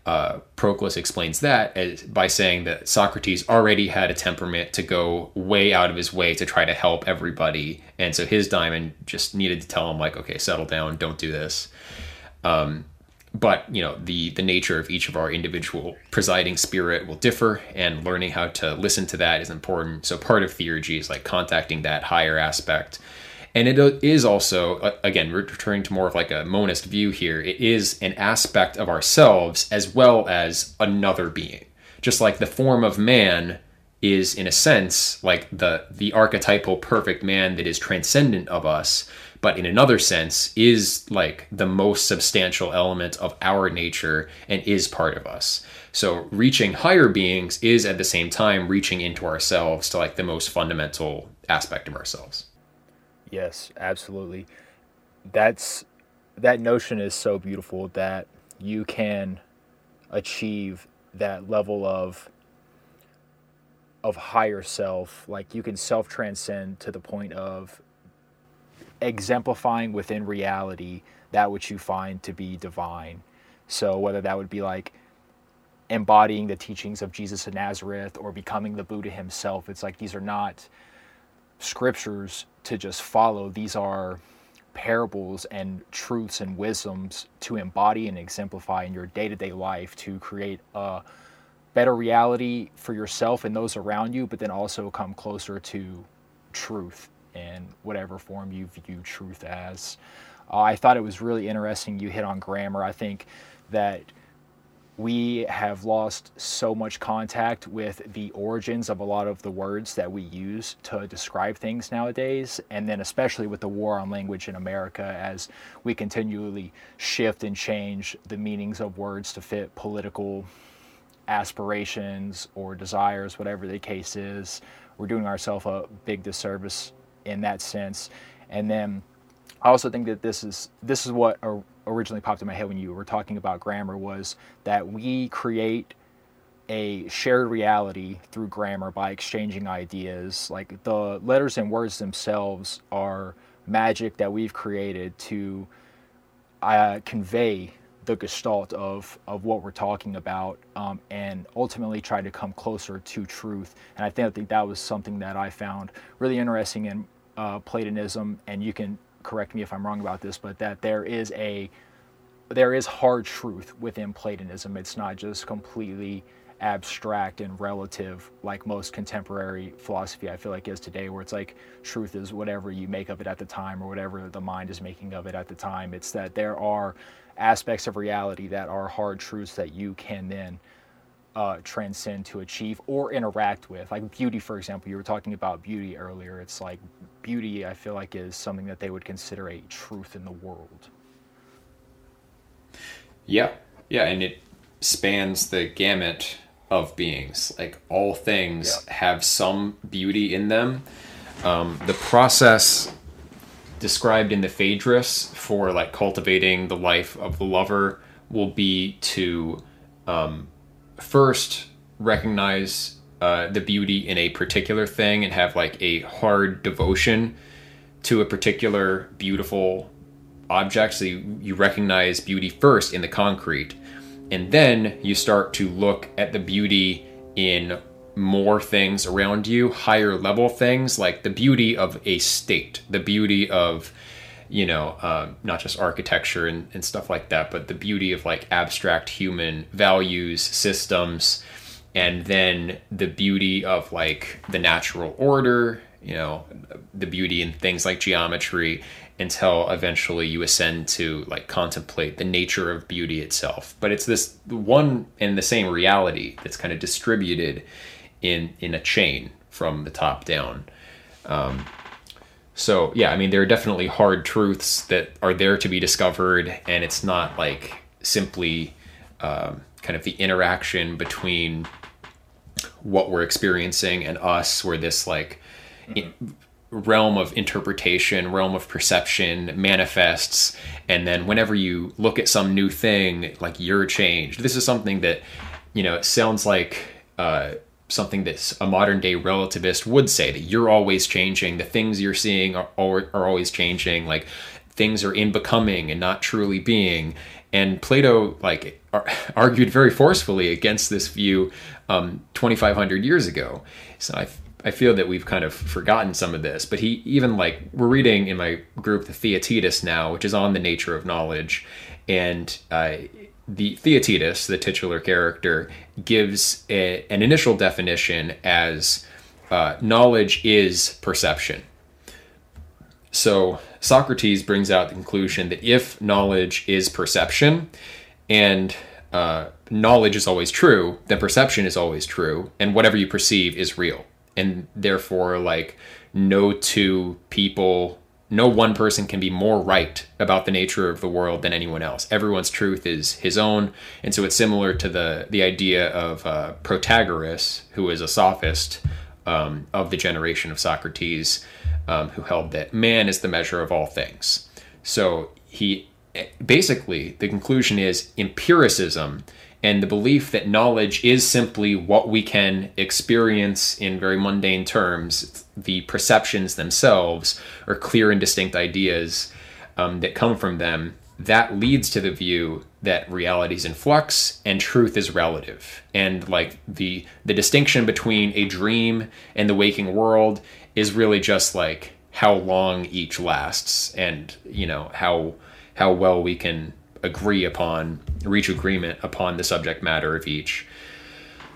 Speaker 2: Uh, Proclus explains that as, by saying that Socrates already had a temperament to go way out of his way to try to help everybody, and so his daimon just needed to tell him like, okay, settle down, don't do this. Um, but you know the the nature of each of our individual presiding spirit will differ and learning how to listen to that is important so part of theurgy is like contacting that higher aspect and it is also again returning to more of like a monist view here it is an aspect of ourselves as well as another being just like the form of man is in a sense like the the archetypal perfect man that is transcendent of us but in another sense is like the most substantial element of our nature and is part of us. So reaching higher beings is at the same time reaching into ourselves to like the most fundamental aspect of ourselves.
Speaker 1: Yes, absolutely. That's that notion is so beautiful that you can achieve that level of of higher self like you can self transcend to the point of exemplifying within reality that which you find to be divine. So whether that would be like embodying the teachings of Jesus of Nazareth or becoming the Buddha himself, it's like these are not scriptures to just follow. These are parables and truths and wisdoms to embody and exemplify in your day-to-day life to create a better reality for yourself and those around you, but then also come closer to truth in whatever form you view truth as. Uh, I thought it was really interesting you hit on grammar. I think that we have lost so much contact with the origins of a lot of the words that we use to describe things nowadays, and then especially with the war on language in America as we continually shift and change the meanings of words to fit political aspirations or desires, whatever the case is. We're doing ourselves a big disservice in that sense. And then I also think that this is this is what originally popped in my head when you were talking about grammar was that we create a shared reality through grammar by exchanging ideas. Like the letters and words themselves are magic that we've created to uh, convey the gestalt of, of what we're talking about um, and ultimately try to come closer to truth. And I think, I think that was something that I found really interesting in uh, Platonism, and you can correct me if I'm wrong about this, but that there is a there is hard truth within Platonism. It's not just completely abstract and relative like most contemporary philosophy I feel like is today, where it's like truth is whatever you make of it at the time or whatever the mind is making of it at the time. It's that there are aspects of reality that are hard truths that you can then uh, transcend to achieve or interact with. Like beauty, for example, you were talking about beauty earlier. It's like beauty, I feel like, is something that they would consider a truth in the world.
Speaker 2: Yeah, yeah, and it spans the gamut of beings. Like all things yeah. have some beauty in them. Um, the process described in the Phaedrus for like cultivating the life of the lover will be to um, first recognize uh, the beauty in a particular thing and have like a hard devotion to a particular beautiful object. So you, you recognize beauty first in the concrete, and then you start to look at the beauty in more things around you, higher level things like the beauty of a state, the beauty of you know, um, not just architecture and, and stuff like that, but the beauty of like abstract human values, systems, and then the beauty of like the natural order, you know, the beauty in things like geometry until eventually you ascend to like contemplate the nature of beauty itself. But it's this one and the same reality that's kind of distributed in in a chain from the top down. Um, so yeah, I mean there are definitely hard truths that are there to be discovered, and it's not like simply um, kind of the interaction between what we're experiencing and us, where this like mm-hmm. realm of interpretation, realm of perception manifests, and then whenever you look at some new thing, like you're changed. This is something that you know it sounds like. Uh, something that a modern day relativist would say that you're always changing the things you're seeing are, are, always changing like things are in becoming and not truly being. And plato like ar- argued very forcefully against this view um, 2500 years ago. So I, I feel that we've kind of forgotten some of this but he even like we're reading in my group the theaetetus now which is on the nature of knowledge. And uh, the Theaetetus, the titular character, gives a, an initial definition as uh, knowledge is perception. So Socrates brings out the conclusion that if knowledge is perception and uh, knowledge is always true, then perception is always true, and whatever you perceive is real. And therefore, like, no two people no one person can be more right about the nature of the world than anyone else. Everyone's truth is his own, and so it's similar to the the idea of uh, Protagoras, who was a sophist um, of the generation of Socrates, um, who held that man is the measure of all things. So he basically the conclusion is empiricism and the belief that knowledge is simply what we can experience in very mundane terms, the perceptions themselves are clear and distinct ideas um, that come from them, that leads to the view that reality is in flux and truth is relative. And like the the distinction between a dream and the waking world is really just like how long each lasts and you know how how well we can agree upon, reach agreement upon the subject matter of each.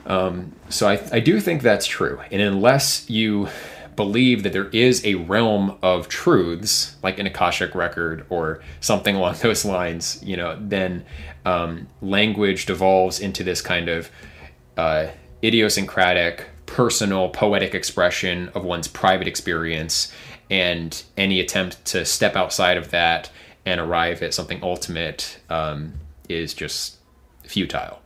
Speaker 2: Um, so I, I do think that's true. And unless you believe that there is a realm of truths, like an Akashic record or something along those lines, you know, then um, language devolves into this kind of uh, idiosyncratic, personal, poetic expression of one's private experience. And any attempt to step outside of that and arrive at something ultimate um, is just futile.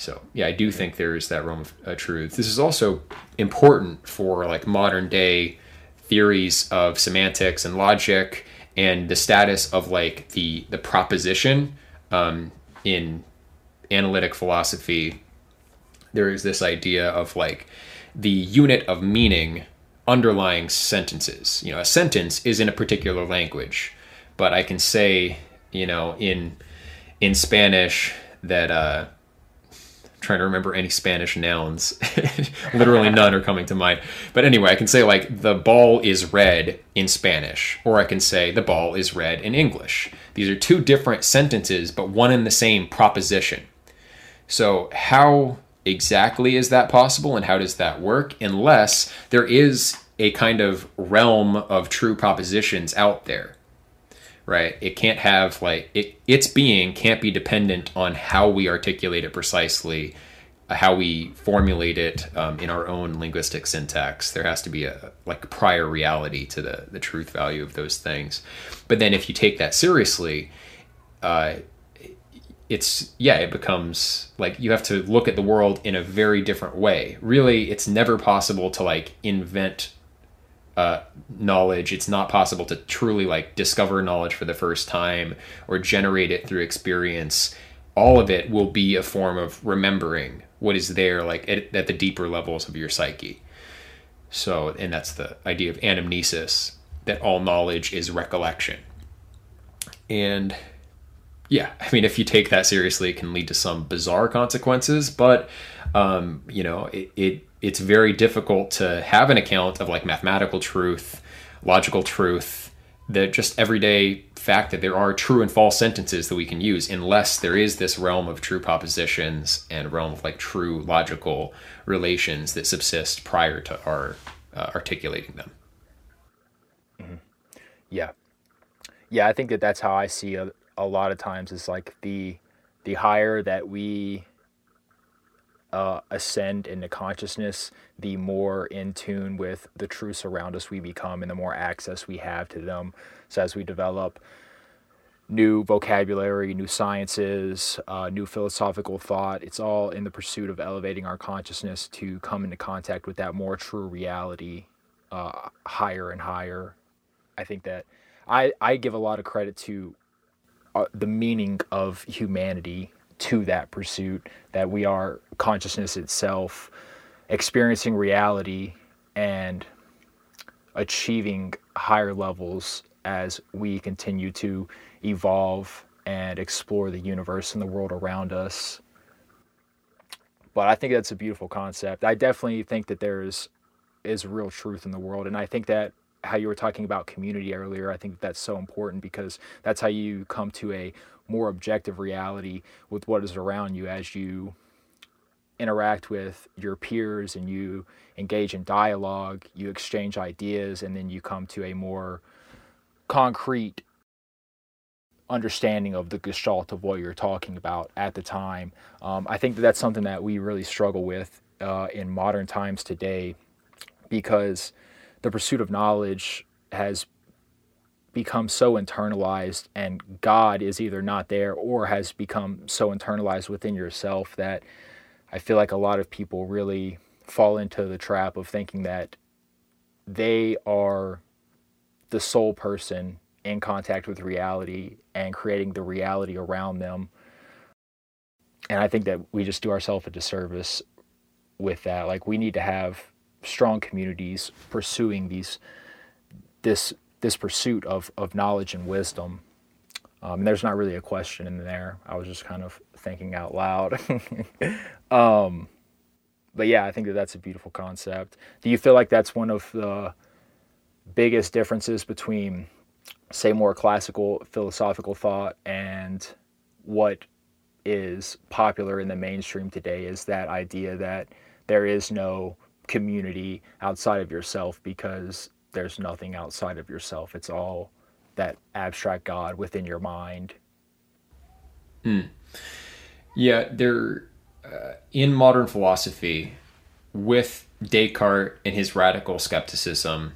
Speaker 2: So yeah, I do think there is that realm of uh, truth. This is also important for like modern day theories of semantics and logic and the status of like the the proposition um, in analytic philosophy. There is this idea of like the unit of meaning underlying sentences. You know, a sentence is in a particular language but I can say, you know, in in Spanish that uh, trying to remember any Spanish nouns. Literally none are coming to mind. But anyway, I can say like the ball is red in Spanish, or I can say the ball is red in English. These are two different sentences, but one and the same proposition. So how exactly is that possible and how does that work unless there is a kind of realm of true propositions out there right? It can't have like it, its being can't be dependent on how we articulate it precisely, uh, how we formulate it um, in our own linguistic syntax. There has to be a like prior reality to the the truth value of those things. But then if you take that seriously, uh, it's yeah, it becomes like you have to look at the world in a very different way. Really, it's never possible to like invent uh, knowledge. It's not possible to truly like discover knowledge for the first time or generate it through experience. All of it will be a form of remembering what is there, like at, at the deeper levels of your psyche. So, and that's the idea of anamnesis that all knowledge is recollection. And yeah, I mean, if you take that seriously, it can lead to some bizarre consequences. But um, you know, it, it it's very difficult to have an account of like mathematical truth, logical truth, the just everyday fact that there are true and false sentences that we can use, unless there is this realm of true propositions and realm of like true logical relations that subsist prior to our uh, articulating them.
Speaker 1: Mm-hmm. Yeah, yeah, I think that that's how I see a, a lot of times is like the the higher that we uh, ascend into consciousness, the more in tune with the truths around us we become, and the more access we have to them. So as we develop new vocabulary, new sciences, uh, new philosophical thought, it's all in the pursuit of elevating our consciousness to come into contact with that more true reality, uh, higher and higher. I think that I I give a lot of credit to uh, the meaning of humanity to that pursuit, that we are consciousness itself, experiencing reality and achieving higher levels as we continue to evolve and explore the universe and the world around us. But I think that's a beautiful concept. I definitely think that there is is real truth in the world and I think that how you were talking about community earlier, I think that's so important because that's how you come to a more objective reality with what is around you as you interact with your peers and you engage in dialogue, you exchange ideas, and then you come to a more concrete understanding of the gestalt of what you're talking about at the time. Um, I think that that's something that we really struggle with uh, in modern times today because the pursuit of knowledge has become so internalized and God is either not there or has become so internalized within yourself that I feel like a lot of people really fall into the trap of thinking that they are the sole person in contact with reality and creating the reality around them. And I think that we just do ourselves a disservice with that. Like we need to have strong communities pursuing these this this pursuit of, of knowledge and wisdom. Um, and there's not really a question in there. I was just kind of thinking out loud. um, but yeah, I think that that's a beautiful concept. Do you feel like that's one of the biggest differences between, say, more classical philosophical thought and what is popular in the mainstream today? Is that idea that there is no community outside of yourself because there's nothing outside of yourself. It's all that abstract God within your mind.
Speaker 2: Hmm. Yeah, there uh, in modern philosophy, with Descartes and his radical skepticism,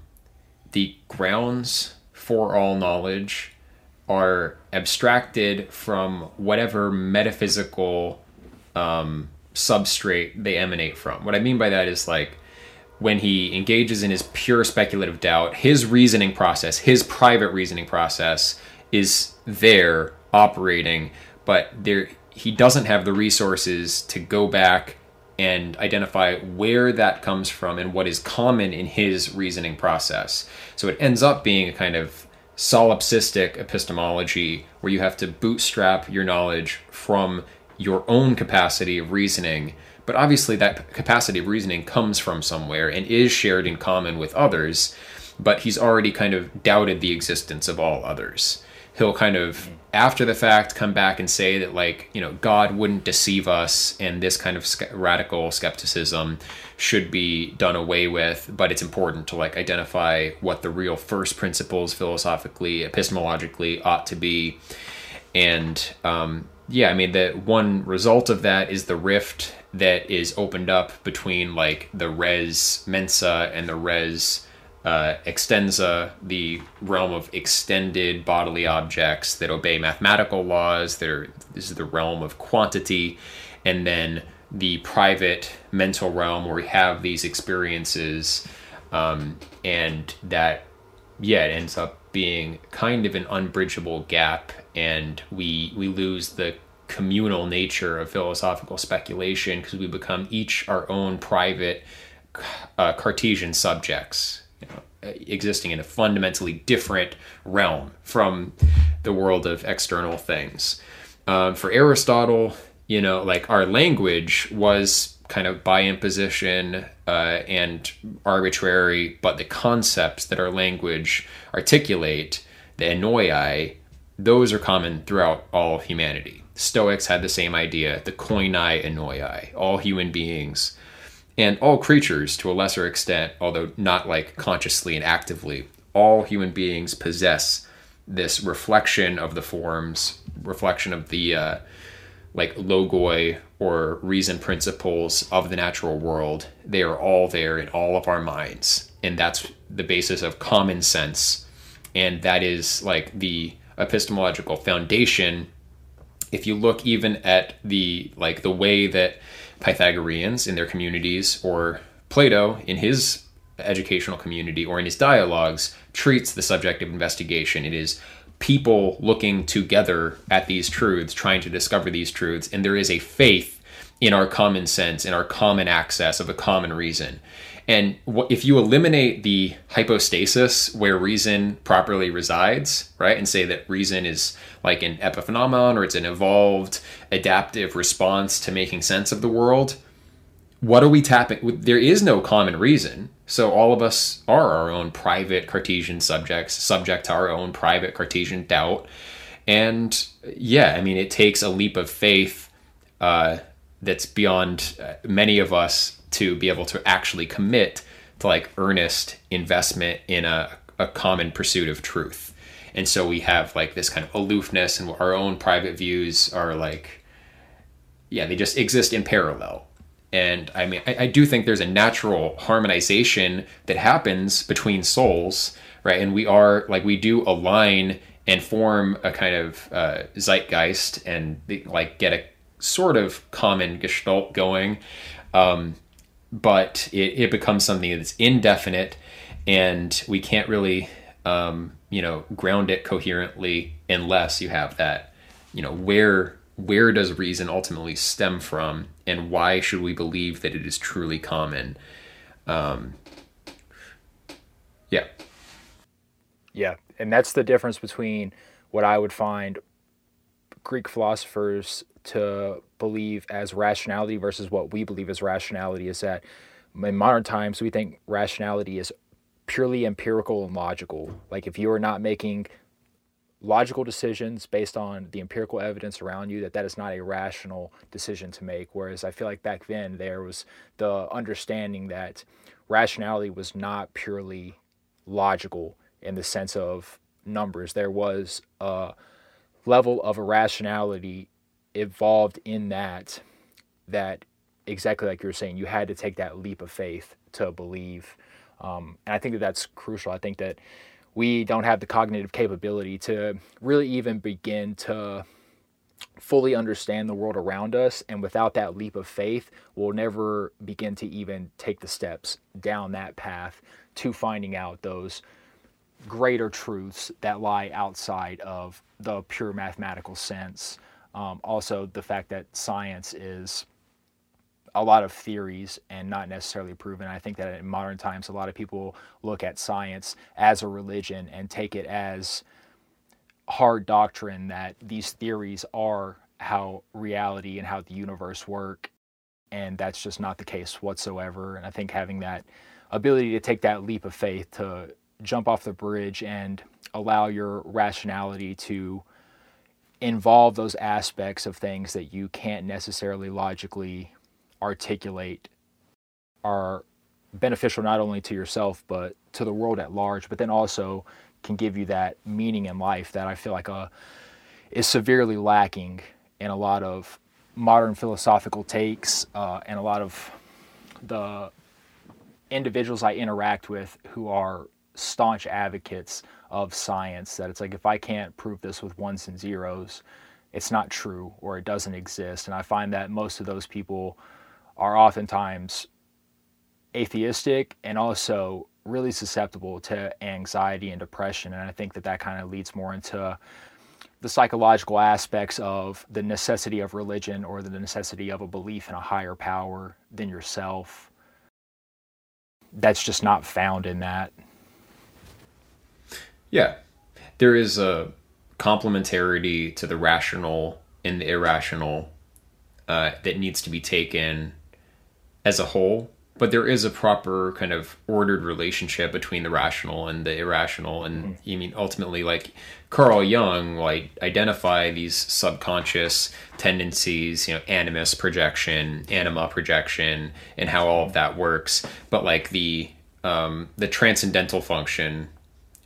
Speaker 2: the grounds for all knowledge are abstracted from whatever metaphysical um, substrate they emanate from. What I mean by that is like when he engages in his pure speculative doubt, his reasoning process, his private reasoning process, is there operating, but there he doesn't have the resources to go back and identify where that comes from and what is common in his reasoning process. So it ends up being a kind of solipsistic epistemology where you have to bootstrap your knowledge from your own capacity of reasoning but obviously, that capacity of reasoning comes from somewhere and is shared in common with others, but he's already kind of doubted the existence of all others. He'll kind of, after the fact, come back and say that, like, you know, God wouldn't deceive us, and this kind of radical skepticism should be done away with, but it's important to, like, identify what the real first principles philosophically, epistemologically ought to be. And, um, yeah, I mean, the one result of that is the rift that is opened up between like the res mensa and the res uh, extensa, the realm of extended bodily objects that obey mathematical laws. That are, this is the realm of quantity, and then the private mental realm where we have these experiences um, and that yeah, it ends up being kind of an unbridgeable gap, and we we lose the communal nature of philosophical speculation because we become each our own private uh, Cartesian subjects, you know, existing in a fundamentally different realm from the world of external things. Um, for Aristotle, you know, like our language was kind of by imposition uh, and arbitrary, but the concepts that our language articulate, the enoi, those are common throughout all humanity. Stoics had the same idea, the koinai enoi, all human beings and all creatures to a lesser extent, although not like consciously and actively, all human beings possess this reflection of the forms, reflection of the uh, like logoi or reason principles of the natural world. They are all there in all of our minds, and that's the basis of common sense, and that is like the epistemological foundation. If you look even at the like the way that Pythagoreans in their communities or Plato in his educational community or in his dialogues treats the subject of investigation. It is people looking together at these truths, trying to discover these truths, and there is a faith in our common sense, in our common access of a common reason. And if you eliminate the hypostasis where reason properly resides, right, and say that reason is like an epiphenomenon or it's an evolved adaptive response to making sense of the world, what are we tapping? There is no common reason. So all of us are our own private Cartesian subjects, subject to our own private Cartesian doubt. And yeah, I mean, it takes a leap of faith uh, that's beyond uh, many of us to be able to actually commit to like earnest investment in a, a common pursuit of truth. And so we have like this kind of aloofness and our own private views are like, yeah, they just exist in parallel. And I mean, I, I do think there's a natural harmonization that happens between souls, right? And we are like, we do align and form a kind of uh, zeitgeist and like get a sort of common gestalt going. Um, but it, it becomes something that's indefinite and we can't really um, you know ground it coherently unless you have that you know where where does reason ultimately stem from and why should we believe that it is truly common? Um, yeah.
Speaker 1: Yeah and that's the difference between what i would find greek philosophers to believe as rationality versus what we believe as rationality is that in modern times we think rationality is purely empirical and logical. Like if you are not making logical decisions based on the empirical evidence around you that that is not a rational decision to make. Whereas i feel like back then there was the understanding that rationality was not purely logical in the sense of numbers. There was a level of irrationality evolved in that that exactly like you were saying you had to take that leap of faith to believe. Um, and i think that that's crucial. I think that we don't have the cognitive capability to really even begin to fully understand the world around us and without that leap of faith we'll never begin to even take the steps down that path to finding out those greater truths that lie outside of the pure mathematical sense. Um, also, the fact that science is a lot of theories and not necessarily proven. I think that in modern times, a lot of people look at science as a religion and take it as hard doctrine that these theories are how reality and how the universe work. And that's just not the case whatsoever. And I think having that ability to take that leap of faith to jump off the bridge and allow your rationality to involve those aspects of things that you can't necessarily logically articulate are beneficial not only to yourself but to the world at large but then also can give you that meaning in life that I feel like uh, is severely lacking in a lot of modern philosophical takes uh, and a lot of the individuals I interact with who are staunch advocates of science that it's like if I can't prove this with ones and zeros, it's not true or it doesn't exist. And I find that most of those people are oftentimes atheistic and also really susceptible to anxiety and depression. And I think that that kind of leads more into the psychological aspects of the necessity of religion or the necessity of a belief in a higher power than yourself. That's just not found in that.
Speaker 2: Yeah. There is a complementarity to the rational and the irrational uh, that needs to be taken as a whole but there is a proper kind of ordered relationship between the rational and the irrational and mm-hmm. you mean ultimately like carl jung like identify these subconscious tendencies you know animus projection anima projection and how all of that works but like the um, the transcendental function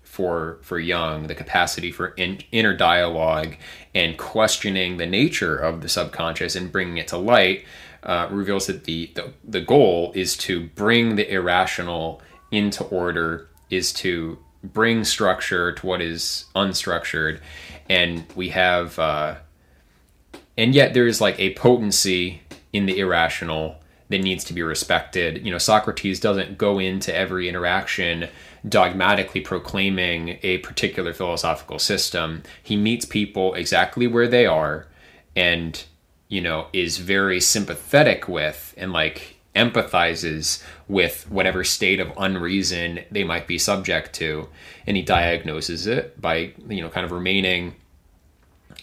Speaker 2: for for Jung, the capacity for in, inner dialogue and questioning the nature of the subconscious and bringing it to light uh, reveals that the, the the goal is to bring the irrational into order, is to bring structure to what is unstructured, and we have, uh, and yet there is like a potency in the irrational that needs to be respected. You know, Socrates doesn't go into every interaction dogmatically proclaiming a particular philosophical system. He meets people exactly where they are and you know, is very sympathetic with and like empathizes with whatever state of unreason they might be subject to. And he diagnoses it by, you know, kind of remaining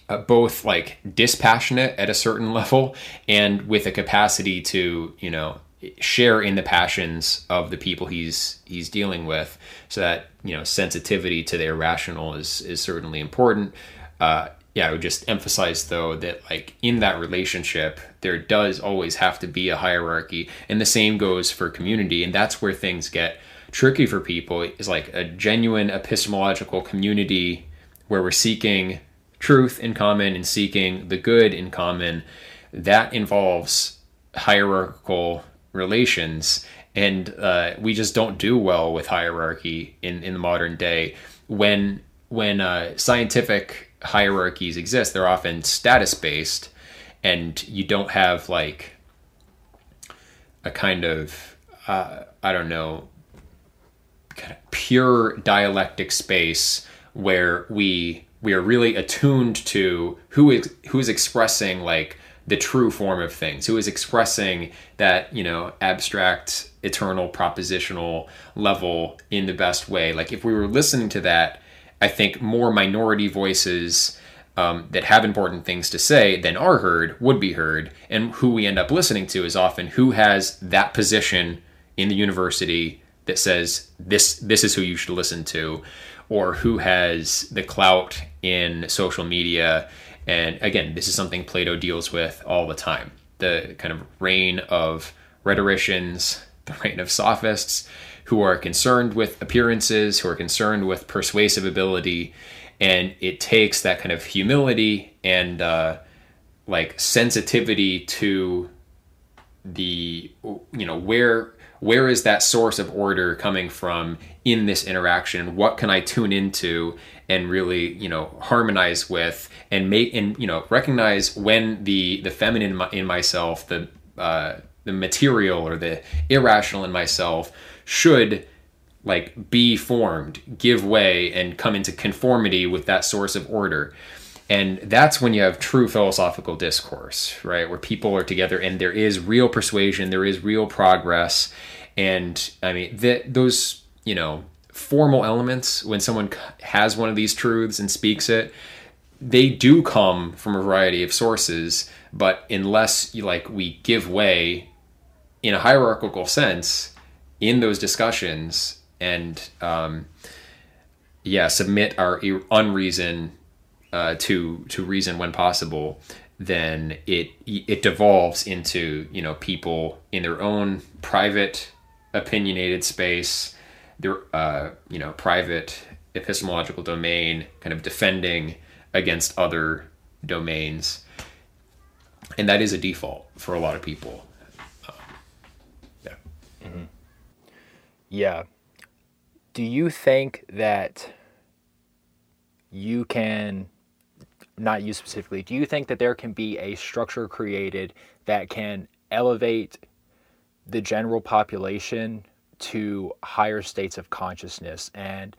Speaker 2: uh, both like dispassionate at a certain level and with a capacity to, you know, share in the passions of the people he's he's dealing with so that you know sensitivity to the irrational is is certainly important uh, yeah, I would just emphasize though that like in that relationship, there does always have to be a hierarchy, and the same goes for community, and that's where things get tricky for people. Is like a genuine epistemological community where we're seeking truth in common and seeking the good in common. That involves hierarchical relations, and uh, we just don't do well with hierarchy in in the modern day. When when uh, scientific hierarchies exist, they're often status based, and you don't have like a kind of uh, I don't know, kind of pure dialectic space where we we are really attuned to who is who is expressing like the true form of things, who is expressing that you know abstract, eternal, propositional level in the best way. Like if we were listening to that I think more minority voices um, that have important things to say than are heard would be heard. And who we end up listening to is often who has that position in the university that says this this is who you should listen to, or who has the clout in social media. And again, this is something Plato deals with all the time. The kind of reign of rhetoricians, the reign of sophists, who are concerned with appearances, who are concerned with persuasive ability, and it takes that kind of humility and uh, like sensitivity to the you know where where is that source of order coming from in this interaction? What can i tune into and really you know harmonize with and make and you know recognize when the the feminine in myself the uh, the material or the irrational in myself should like be formed, give way, and come into conformity with that source of order. And that's when you have true philosophical discourse, right? Where people are together and there is real persuasion, there is real progress. And I mean, that those, you know, formal elements, when someone has one of these truths and speaks it, they do come from a variety of sources. But unless you like, we give way in a hierarchical sense, in those discussions and um, yeah submit our unreason uh, to to reason when possible then it it devolves into you know people in their own private opinionated space their uh, you know private epistemological domain kind of defending against other domains. And that is a default for a lot of people.
Speaker 1: Yeah. Do you think that you can, not you specifically, do you think that there can be a structure created that can elevate the general population to higher states of consciousness. And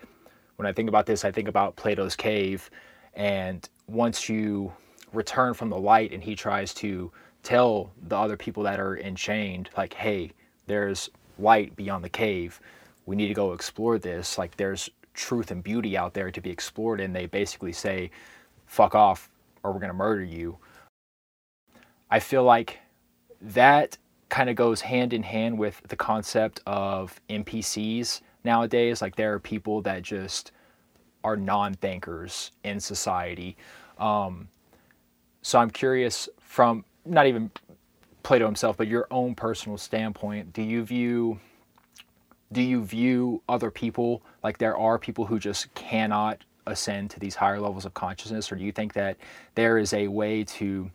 Speaker 1: when I think about this, I think about Plato's cave. And once you return from the light and he tries to tell the other people that are enchained, like, hey, there's light beyond the cave. We need to go explore this. Like, there's truth and beauty out there to be explored. And they basically say, fuck off or we're going to murder you. I feel like that kind of goes hand in hand with the concept of NPCs nowadays. Like there are people that just are non-thinkers in society. Um, so I'm curious from not even Plato himself, but your own personal standpoint. Do you view do you view other people like there are people who just cannot ascend to these higher levels of consciousness, or do you think that there is a way to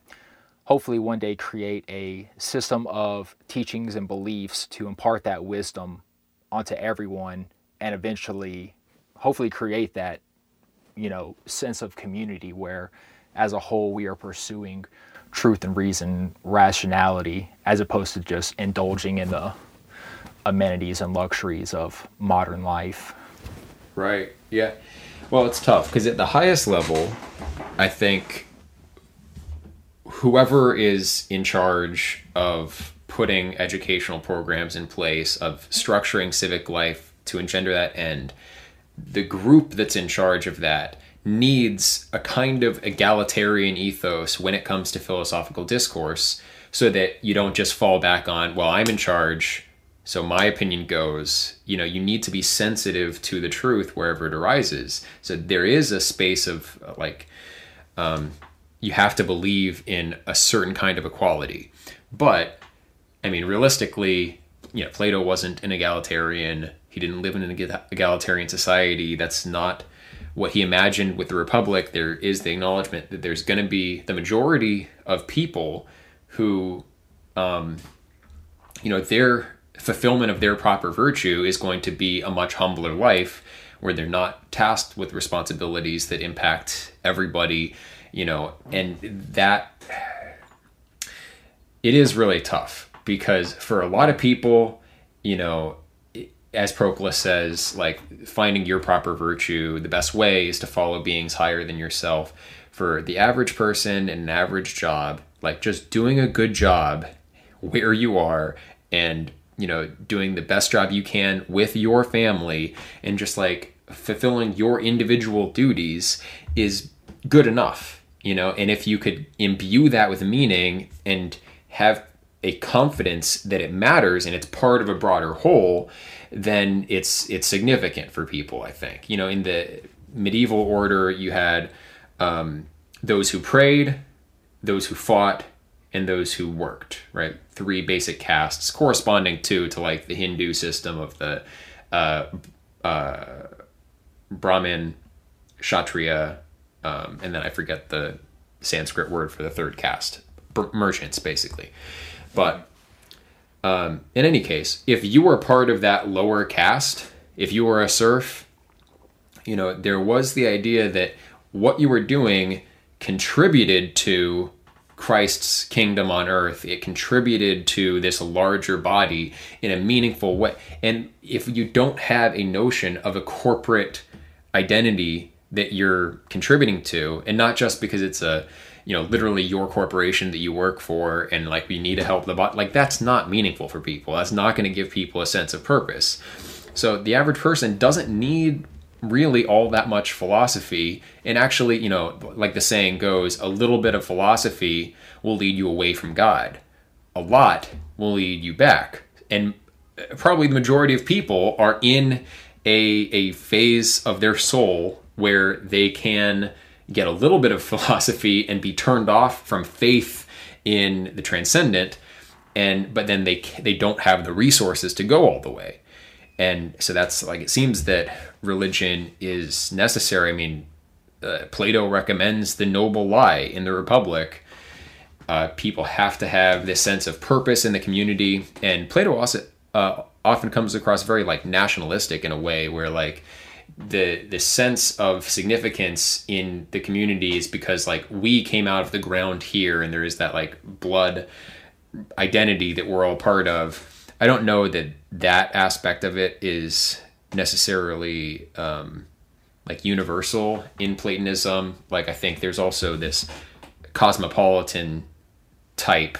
Speaker 1: hopefully one day create a system of teachings and beliefs to impart that wisdom onto everyone and eventually hopefully create that you know sense of community where as a whole we are pursuing truth and reason rationality as opposed to just indulging in the amenities and luxuries of modern life.
Speaker 2: Right yeah. Well it's tough because at the highest level i think whoever is in charge of putting educational programs in place, of structuring civic life to engender that end, the group that's in charge of that needs a kind of egalitarian ethos when it comes to philosophical discourse so that you don't just fall back on, well, I'm in charge, so my opinion goes. You know, you need to be sensitive to the truth wherever it arises. So there is a space of like, um, you have to believe in a certain kind of equality. But I mean, realistically, you know, Plato wasn't an egalitarian. He didn't live in an egalitarian society. That's not what he imagined with the Republic. There is the acknowledgement that there's going to be the majority of people who, um, you know, their fulfillment of their proper virtue is going to be a much humbler life where they're not tasked with responsibilities that impact everybody you know, and that it is really tough because for a lot of people, you know, as Proclus says, like finding your proper virtue, the best way is to follow beings higher than yourself. For the average person in an average job, like just doing a good job where you are and, you know, doing the best job you can with your family and just like fulfilling your individual duties is good enough you know and if you could imbue that with meaning and have a confidence that it matters and it's part of a broader whole then it's it's significant for people i think. You know in the medieval order you had um, those who prayed those who fought and those who worked right? Three basic castes corresponding to to like the hindu system of the uh, uh, brahmin kshatriya um, and then I forget the Sanskrit word for the third caste, merchants basically. But um, in any case, if you were part of that lower caste, if you were a serf, you know there was the idea that what you were doing contributed to Christ's kingdom on earth. It contributed to this larger body in a meaningful way. And if you don't have a notion of a corporate identity that you're contributing to and not just because it's a you know literally your corporation that you work for and like we need to help the bot like that's not meaningful for people. That's not going to give people a sense of purpose. So the average person doesn't need really all that much philosophy and actually you know like the saying goes a little bit of philosophy will lead you away from god. A lot will lead you back. And uh, probably the majority of people are in a a phase of their soul where they can get a little bit of philosophy and be turned off from faith in the transcendent and but then they they don't have the resources to go all the way. And so that's like it seems that religion is necessary. I mean uh, plato recommends the noble lie in the republic. Uh, people have to have this sense of purpose in the community. And plato also uh, often comes across very like nationalistic in a way where like the the sense of significance in the community is because like we came out of the ground here and there is that like blood identity that we're all part of I don't know that that aspect of it is necessarily um, like universal in Platonism. Like I think there's also this cosmopolitan type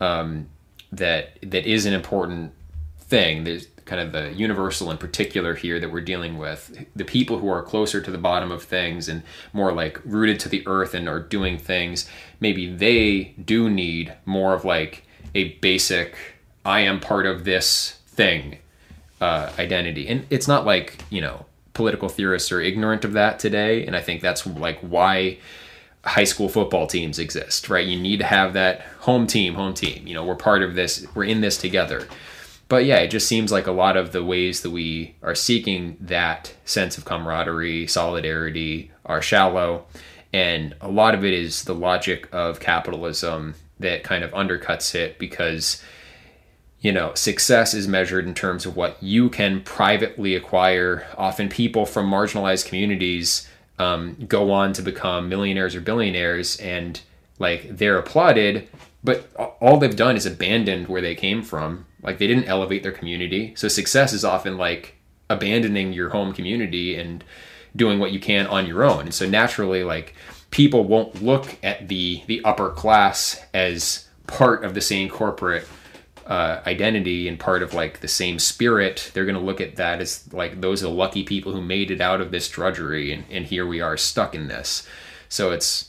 Speaker 2: um, that that is an important thing. There's kind of the universal and particular here that we're dealing with. The people who are closer to the bottom of things and more like rooted to the earth and are doing things, maybe they do need more of like a basic I am part of this thing uh, identity. And it's not like, you know, political theorists are ignorant of that today. And I think that's like why high school football teams exist, right? You need to have that home team, home team. You know, we're part of this, we're in this together. But yeah, it just seems like a lot of the ways that we are seeking that sense of camaraderie, solidarity are shallow. And a lot of it is the logic of capitalism that kind of undercuts it because you know, success is measured in terms of what you can privately acquire. Often, people from marginalized communities um, go on to become millionaires or billionaires, and like they're applauded, but all they've done is abandoned where they came from. Like they didn't elevate their community. So success is often like abandoning your home community and doing what you can on your own. And so naturally, like people won't look at the the upper class as part of the same corporate uh, identity and part of like the same spirit, they're going to look at that as like those are the lucky people who made it out of this drudgery, and, and here we are stuck in this. So it's,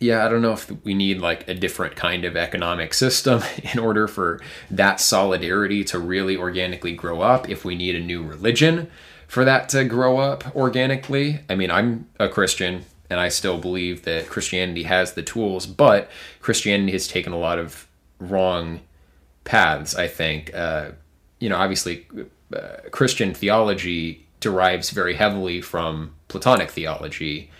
Speaker 2: yeah, I don't know if we need like a different kind of economic system in order for that solidarity to really organically grow up. If we need a new religion for that to grow up organically, I mean, I'm a Christian and I still believe that Christianity has the tools, but Christianity has taken a lot of wrong paths. I think uh, you know, obviously, uh, Christian theology derives very heavily from Platonic theology.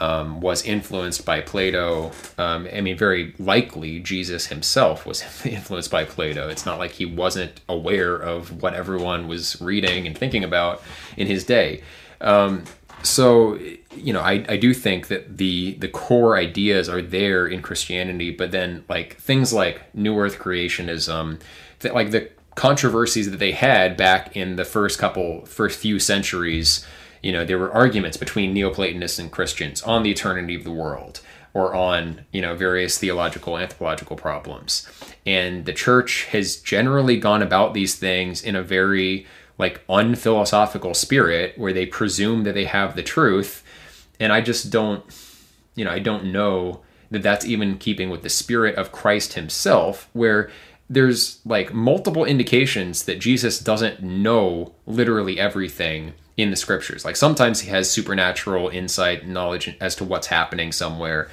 Speaker 2: Um, was influenced by Plato. Um, I mean, very likely Jesus himself was influenced by Plato. It's not like he wasn't aware of what everyone was reading and thinking about in his day. Um, so you know I, I do think that the the core ideas are there in christianity but then like things like new earth creationism like the controversies that they had back in the first couple first few centuries you know there were arguments between neoplatonists and christians on the eternity of the world or on you know various theological anthropological problems. And the church has generally gone about these things in a very like unphilosophical spirit where they presume that they have the truth. And i just don't you know i don't know that that's even keeping with the spirit of christ himself where there's like multiple indications that jesus doesn't know literally everything in the scriptures like sometimes he has supernatural insight and knowledge as to what's happening somewhere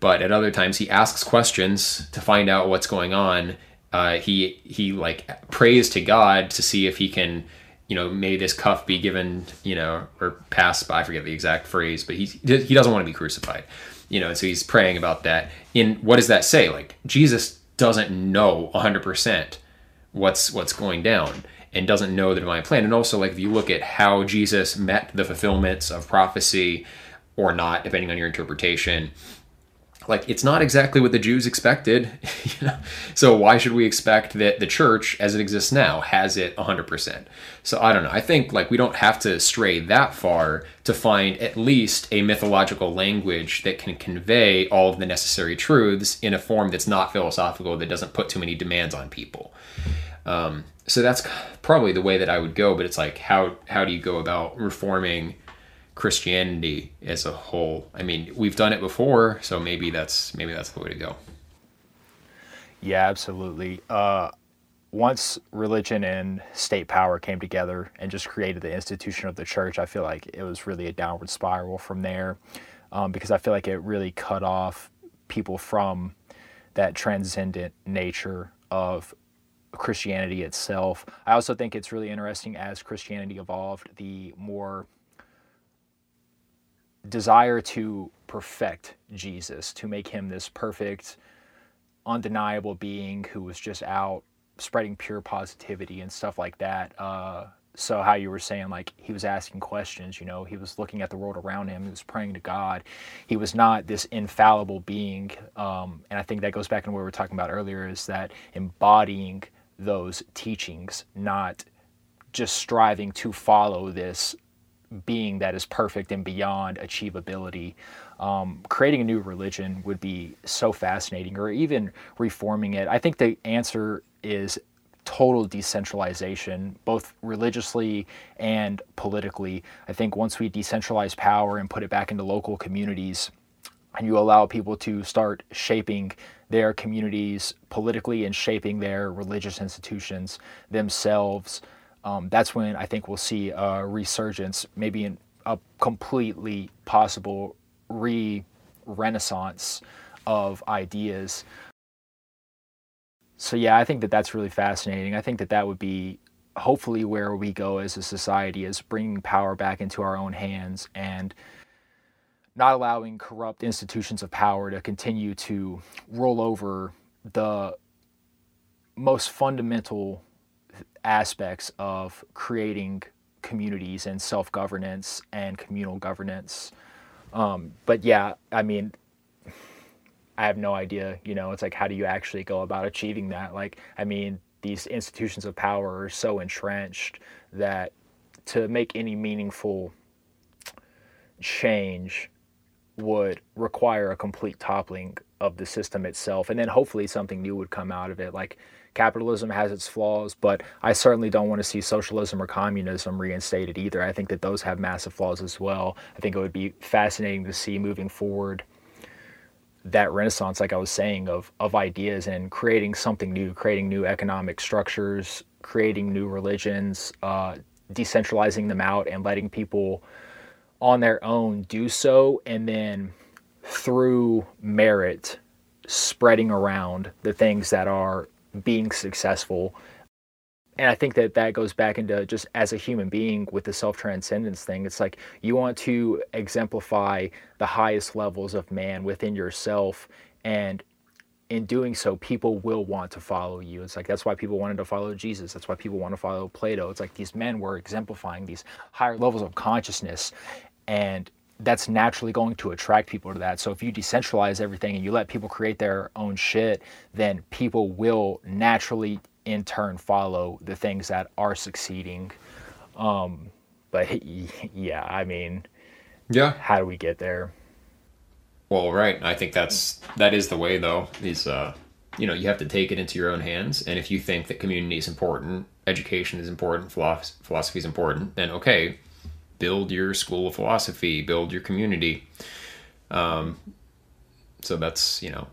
Speaker 2: but at other times he asks questions to find out what's going on uh, he he like prays to god to see if he can you know, may this cuff be given, you know, or passed by, I forget the exact phrase, but he, he doesn't want to be crucified, you know, and so he's praying about that. In what does that say? Like, Jesus doesn't know 100% what's, what's going down and doesn't know the divine plan. And also, like, if you look at how Jesus met the fulfillments of prophecy or not, depending on your interpretation, like it's not exactly what the Jews expected. you know? So why should we expect that the church as it exists now has it 100%? So I don't know. I think like we don't have to stray that far to find at least a mythological language that can convey all of the necessary truths in a form that's not philosophical that doesn't put too many demands on people. Um, so that's probably the way that I would go, but it's like how how do you go about reforming Christianity as a whole. I mean, we've done it before, so maybe that's maybe that's the way to go.
Speaker 1: Yeah, absolutely. Uh, once religion and state power came together and just created the institution of the church, I feel like it was really a downward spiral from there, um, because I feel like it really cut off people from that transcendent nature of Christianity itself. I also think it's really interesting as Christianity evolved, the more desire to perfect Jesus, to make him this perfect, undeniable being who was just out spreading pure positivity and stuff like that. Uh, so how you were saying like he was asking questions you know he was looking at the world around him he was praying to god he was not this infallible being um, and i think that goes back to what we were talking about earlier is that embodying those teachings, not just striving to follow this being that is perfect and beyond achievability. Um, creating a new religion would be so fascinating, or even reforming it. I think the answer is total decentralization, both religiously and politically. I think once we decentralize power and put it back into local communities, and you allow people to start shaping their communities politically and shaping their religious institutions themselves, um, that's when I think we'll see a resurgence, maybe in a completely possible re renaissance of ideas. So, yeah, I think that that's really fascinating. I think that that would be hopefully where we go as a society is bringing power back into our own hands and not allowing corrupt institutions of power to continue to roll over the most fundamental aspects of creating communities and self governance and communal governance. Um, but yeah, I mean, I have no idea. You know, it's like, how do you actually go about achieving that? Like, I mean, these institutions of power are so entrenched that to make any meaningful change would require a complete toppling of the system itself and then hopefully something new would come out of it. Like capitalism has its flaws but i certainly don't want to see socialism or communism reinstated either. I think that those have massive flaws as well. I think it would be fascinating to see moving forward that renaissance like i was saying of of ideas and creating something new creating new economic structures creating new religions uh, decentralizing them out and letting people on their own do so and then through merit spreading around the things that are being successful. And i think that that goes back into just as a human being with the self-transcendence thing it's like you want to exemplify the highest levels of man within yourself and in doing so people will want to follow you. It's like that's why people wanted to follow jesus. That's why people want to follow plato. It's like these men were exemplifying these higher levels of consciousness and that's naturally going to attract people to that. So if you decentralize everything and you let people create their own shit, then people will naturally in turn follow the things that are succeeding. Um, but yeah, I mean,
Speaker 2: yeah,
Speaker 1: how do we get there?
Speaker 2: Well, right. I think that's that is the way though. Is uh, you know, you have to take it into your own hands. And if you think that community is important, education is important, philosophy is important, then okay, build your school of philosophy, build your community. Um, so that's you know,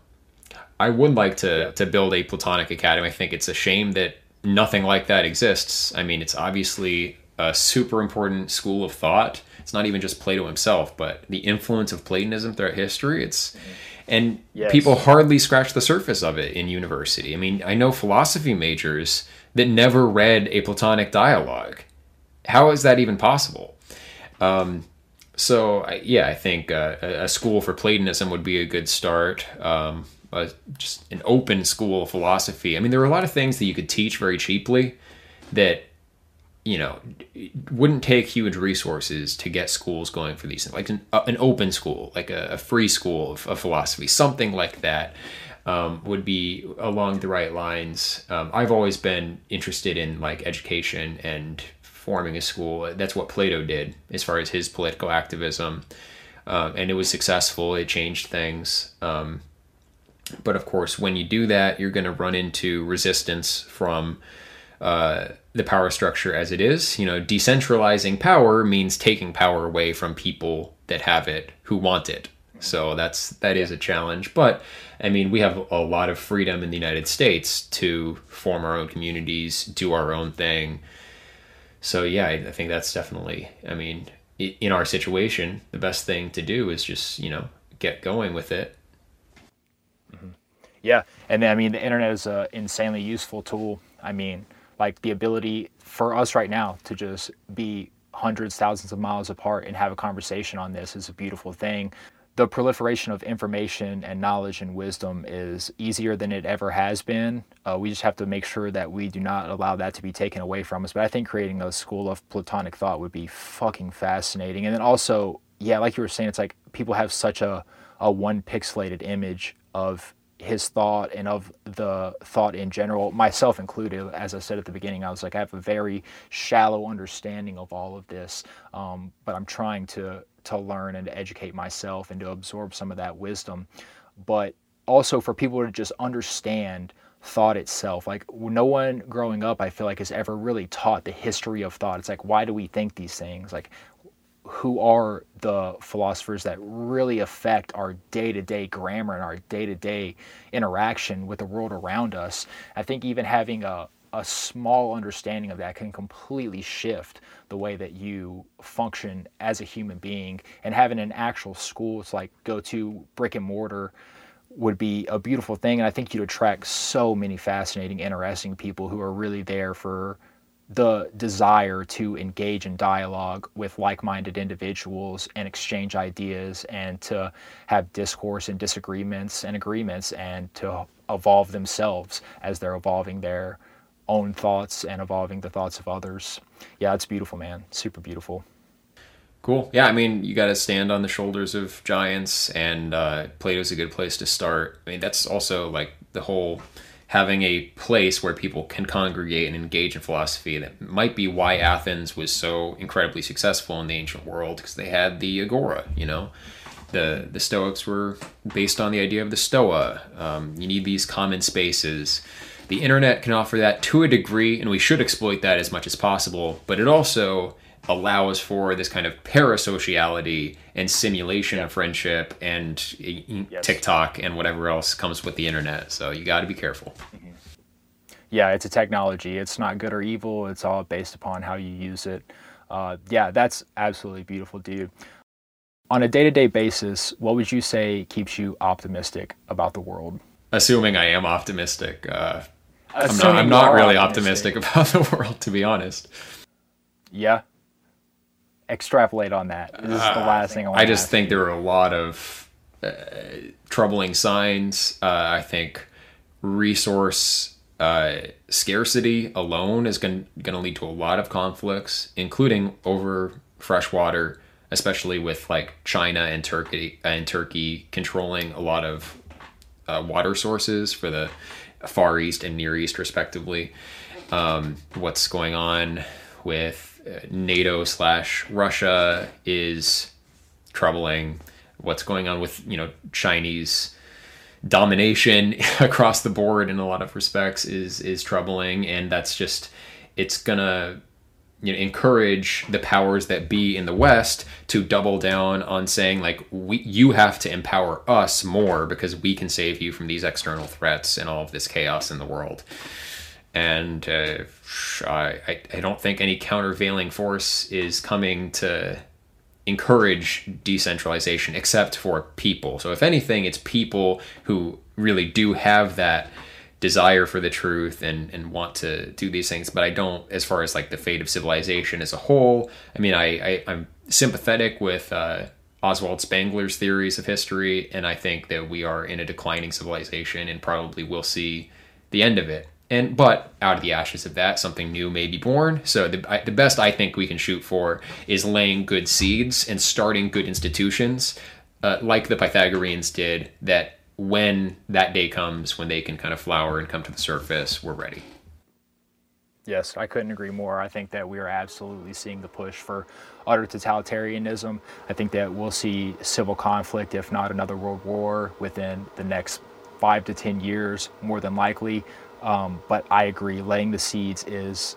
Speaker 2: I would like to yeah. to build a Platonic academy. I think it's a shame that nothing like that exists. I mean, it's obviously a super important school of thought. It's not even just Plato himself, but the influence of Platonism throughout history. It's and yes. people hardly scratch the surface of it in university. I mean, I know philosophy majors that never read a Platonic dialogue. How is that even possible? Um, so yeah, I think uh, a school for Platonism would be a good start. Um, just an open school of philosophy. I mean, there are a lot of things that you could teach very cheaply that you know wouldn't take huge resources to get schools going for these things, like an, uh, an open school, like a, a free school of, of, philosophy, something like that. Um, would be along the right lines. Um, I've always been interested in like education and forming a school. That's what Plato did as far as his political activism. Um, and it was successful, it changed things. Um, but of course, when you do that, you're going to run into resistance from uh, the power structure as it is. You know, decentralizing power means taking power away from people that have it who want it. So that's that is a challenge. But I mean, we have a lot of freedom in the United States to form our own communities, do our own thing, so yeah, I, think that's definitely. I mean, in our situation, the best thing to do is just you know get going with it.
Speaker 1: Mm-hmm. Yeah, and I mean the internet is an insanely useful tool. I mean, like the ability for us right now to just be hundreds, thousands of miles apart and have a conversation on this is a beautiful thing the proliferation of information and knowledge and wisdom is easier than it ever has been. Uh, we just have to make sure that we do not allow that to be taken away from us. But I think creating a school of Platonic thought would be fucking fascinating. And then also, yeah, like you were saying, it's like people have such a, a one pixelated image of his thought and of the thought in general, myself included. As I said at the beginning, I was like, I have a very shallow understanding of all of this, um, but I'm trying to to learn and to educate myself and to absorb some of that wisdom. But also for people to just understand thought itself. Like no one growing up, I feel like has ever really taught the history of thought. It's like why do we think these things? Like who are the philosophers that really affect our day-to-day grammar and our day-to-day interaction with the world around us? I think even having a a small understanding of that can completely shift the way that you function as a human being and having an actual school it's like go to brick and mortar would be a beautiful thing. And I think you'd attract so many fascinating, interesting people who are really there for the desire to engage in dialogue with like minded individuals and exchange ideas and to have discourse and disagreements and agreements and to evolve themselves as they're evolving their own thoughts and evolving the thoughts of others. Yeah, it's beautiful, man. Super beautiful.
Speaker 2: Cool. Yeah, I mean, you got to stand on the shoulders of giants, and uh, Plato's a good place to start. I mean, that's also like the whole having a place where people can congregate and engage in philosophy. That might be why Athens was so incredibly successful in the ancient world because they had the agora. You know, the the Stoics were based on the idea of the Stoa. Um, you need these common spaces. The internet can offer that to a degree, and we should exploit that as much as possible. But it also allows for this kind of parasociality and simulation yeah. of friendship and yes. TikTok and whatever else comes with the internet. So you got to be careful. Mm-hmm.
Speaker 1: Yeah, it's a technology. It's not good or evil. It's all based upon how you use it. Uh, yeah, that's absolutely beautiful, dude. On a day to day basis, what would you say keeps you optimistic about the world?
Speaker 2: Assuming I am optimistic. Uh, I'm not, I'm not really optimistic. about the world, to be honest.
Speaker 1: Yeah, extrapolate on that. This is the uh, last thing I want.
Speaker 2: I just think there are a lot of uh, troubling signs. Uh, I think resource uh, scarcity alone is going to lead to a lot of conflicts, including over fresh water, especially with like China and Turkey and Turkey controlling a lot of uh, water sources for the Far East and Near East, respectively. Um, what's going on with NATO slash Russia is troubling. What's going on with you know Chinese domination across the board in a lot of respects is is troubling, and that's just it's gonna you know, encourage the powers that be in the West to double down on saying like we you have to empower us more because we can save you from these external threats and all of this chaos in the world and uh, I, I don't think any countervailing force is coming to encourage decentralization except for people. So, if anything, it's people who really do have that desire for the truth and, and want to do these things. But I don't, as far as like the fate of civilization as a whole, I mean, I, I, am sympathetic with uh, Oswald Spengler's theories of history, and I think that we are in a declining civilization and probably will see the end of it and but out of the ashes of that something new may be born so the, I, the best i think we can shoot for is laying good seeds and starting good institutions uh, like the pythagoreans did that when that day comes when they can kind of flower and come to the surface we're ready
Speaker 1: Yes, I couldn't agree more. I think that we are absolutely seeing the push for utter totalitarianism. I think that we'll see civil conflict, if not another world war, within the next five to 10 years, more than likely. Um, but I agree, laying the seeds is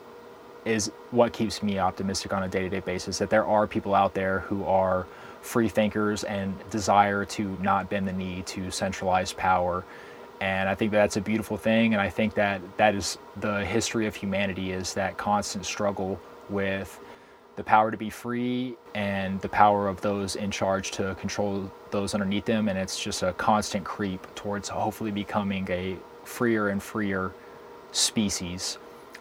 Speaker 1: is what keeps me optimistic on a day-to-day basis. That there are people out there who are free thinkers and desire to not bend the knee to centralized power. And I think that's a beautiful thing. And I think that that is the history of humanity is that constant struggle with the power to be free and the power of those in charge to control those underneath them. And it's just a constant creep towards hopefully becoming a freer and freer species.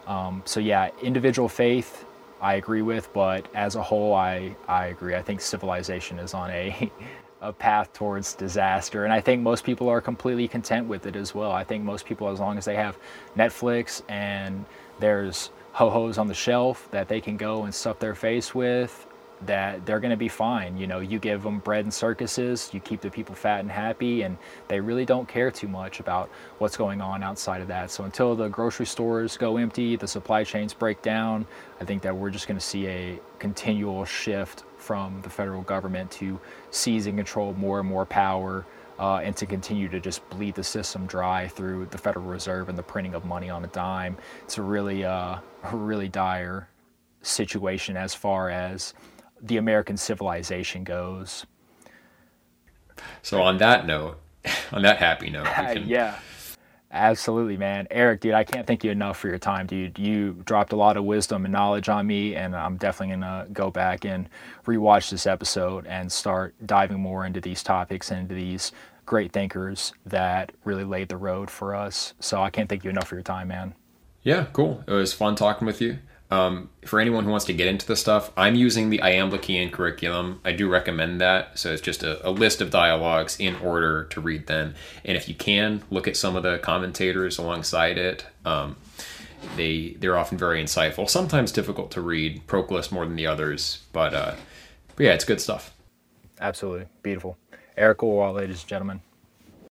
Speaker 1: Um, so yeah, individual faith I agree with, but as a whole, I I agree. I think civilization is on a a path towards disaster, and I think most people are completely content with it as well. I think most people, as long as they have Netflix and there's ho hos on the shelf that they can go and stuff their face with, that they're going to be fine. You know, you give them bread and circuses, you keep the people fat and happy, and they really don't care too much about what's going on outside of that. So until the grocery stores go empty, the supply chains break down, I think that we're just going to see a continual shift from the federal government to seize and control more and more power. Uh, and to continue to just bleed the system dry through the Federal Reserve and the printing of money on a dime. It's a really, uh, a really dire situation as far as the American civilization goes.
Speaker 2: So on that note, on that happy note,
Speaker 1: can... yeah, absolutely, man. Eric, dude, I can't thank you enough for your time, dude. You dropped a lot of wisdom and knowledge on me, and I'm definitely gonna go back and rewatch this episode and start diving more into these topics and into these great thinkers that really laid the road for us. So I can't thank you enough for your time, man.
Speaker 2: Yeah, cool. It was fun talking with you. Um, for anyone who wants to get into the stuff, I'm using the Iamblichian curriculum. I do recommend that. So it's just a, a, list of dialogues in order to read them. And if you can, look at some of the commentators alongside it. Um, they they're often very insightful. Sometimes difficult to read. Proclus more than the others, but, uh, but yeah, it's good stuff.
Speaker 1: Absolutely beautiful. Eric Orwoll, ladies and gentlemen.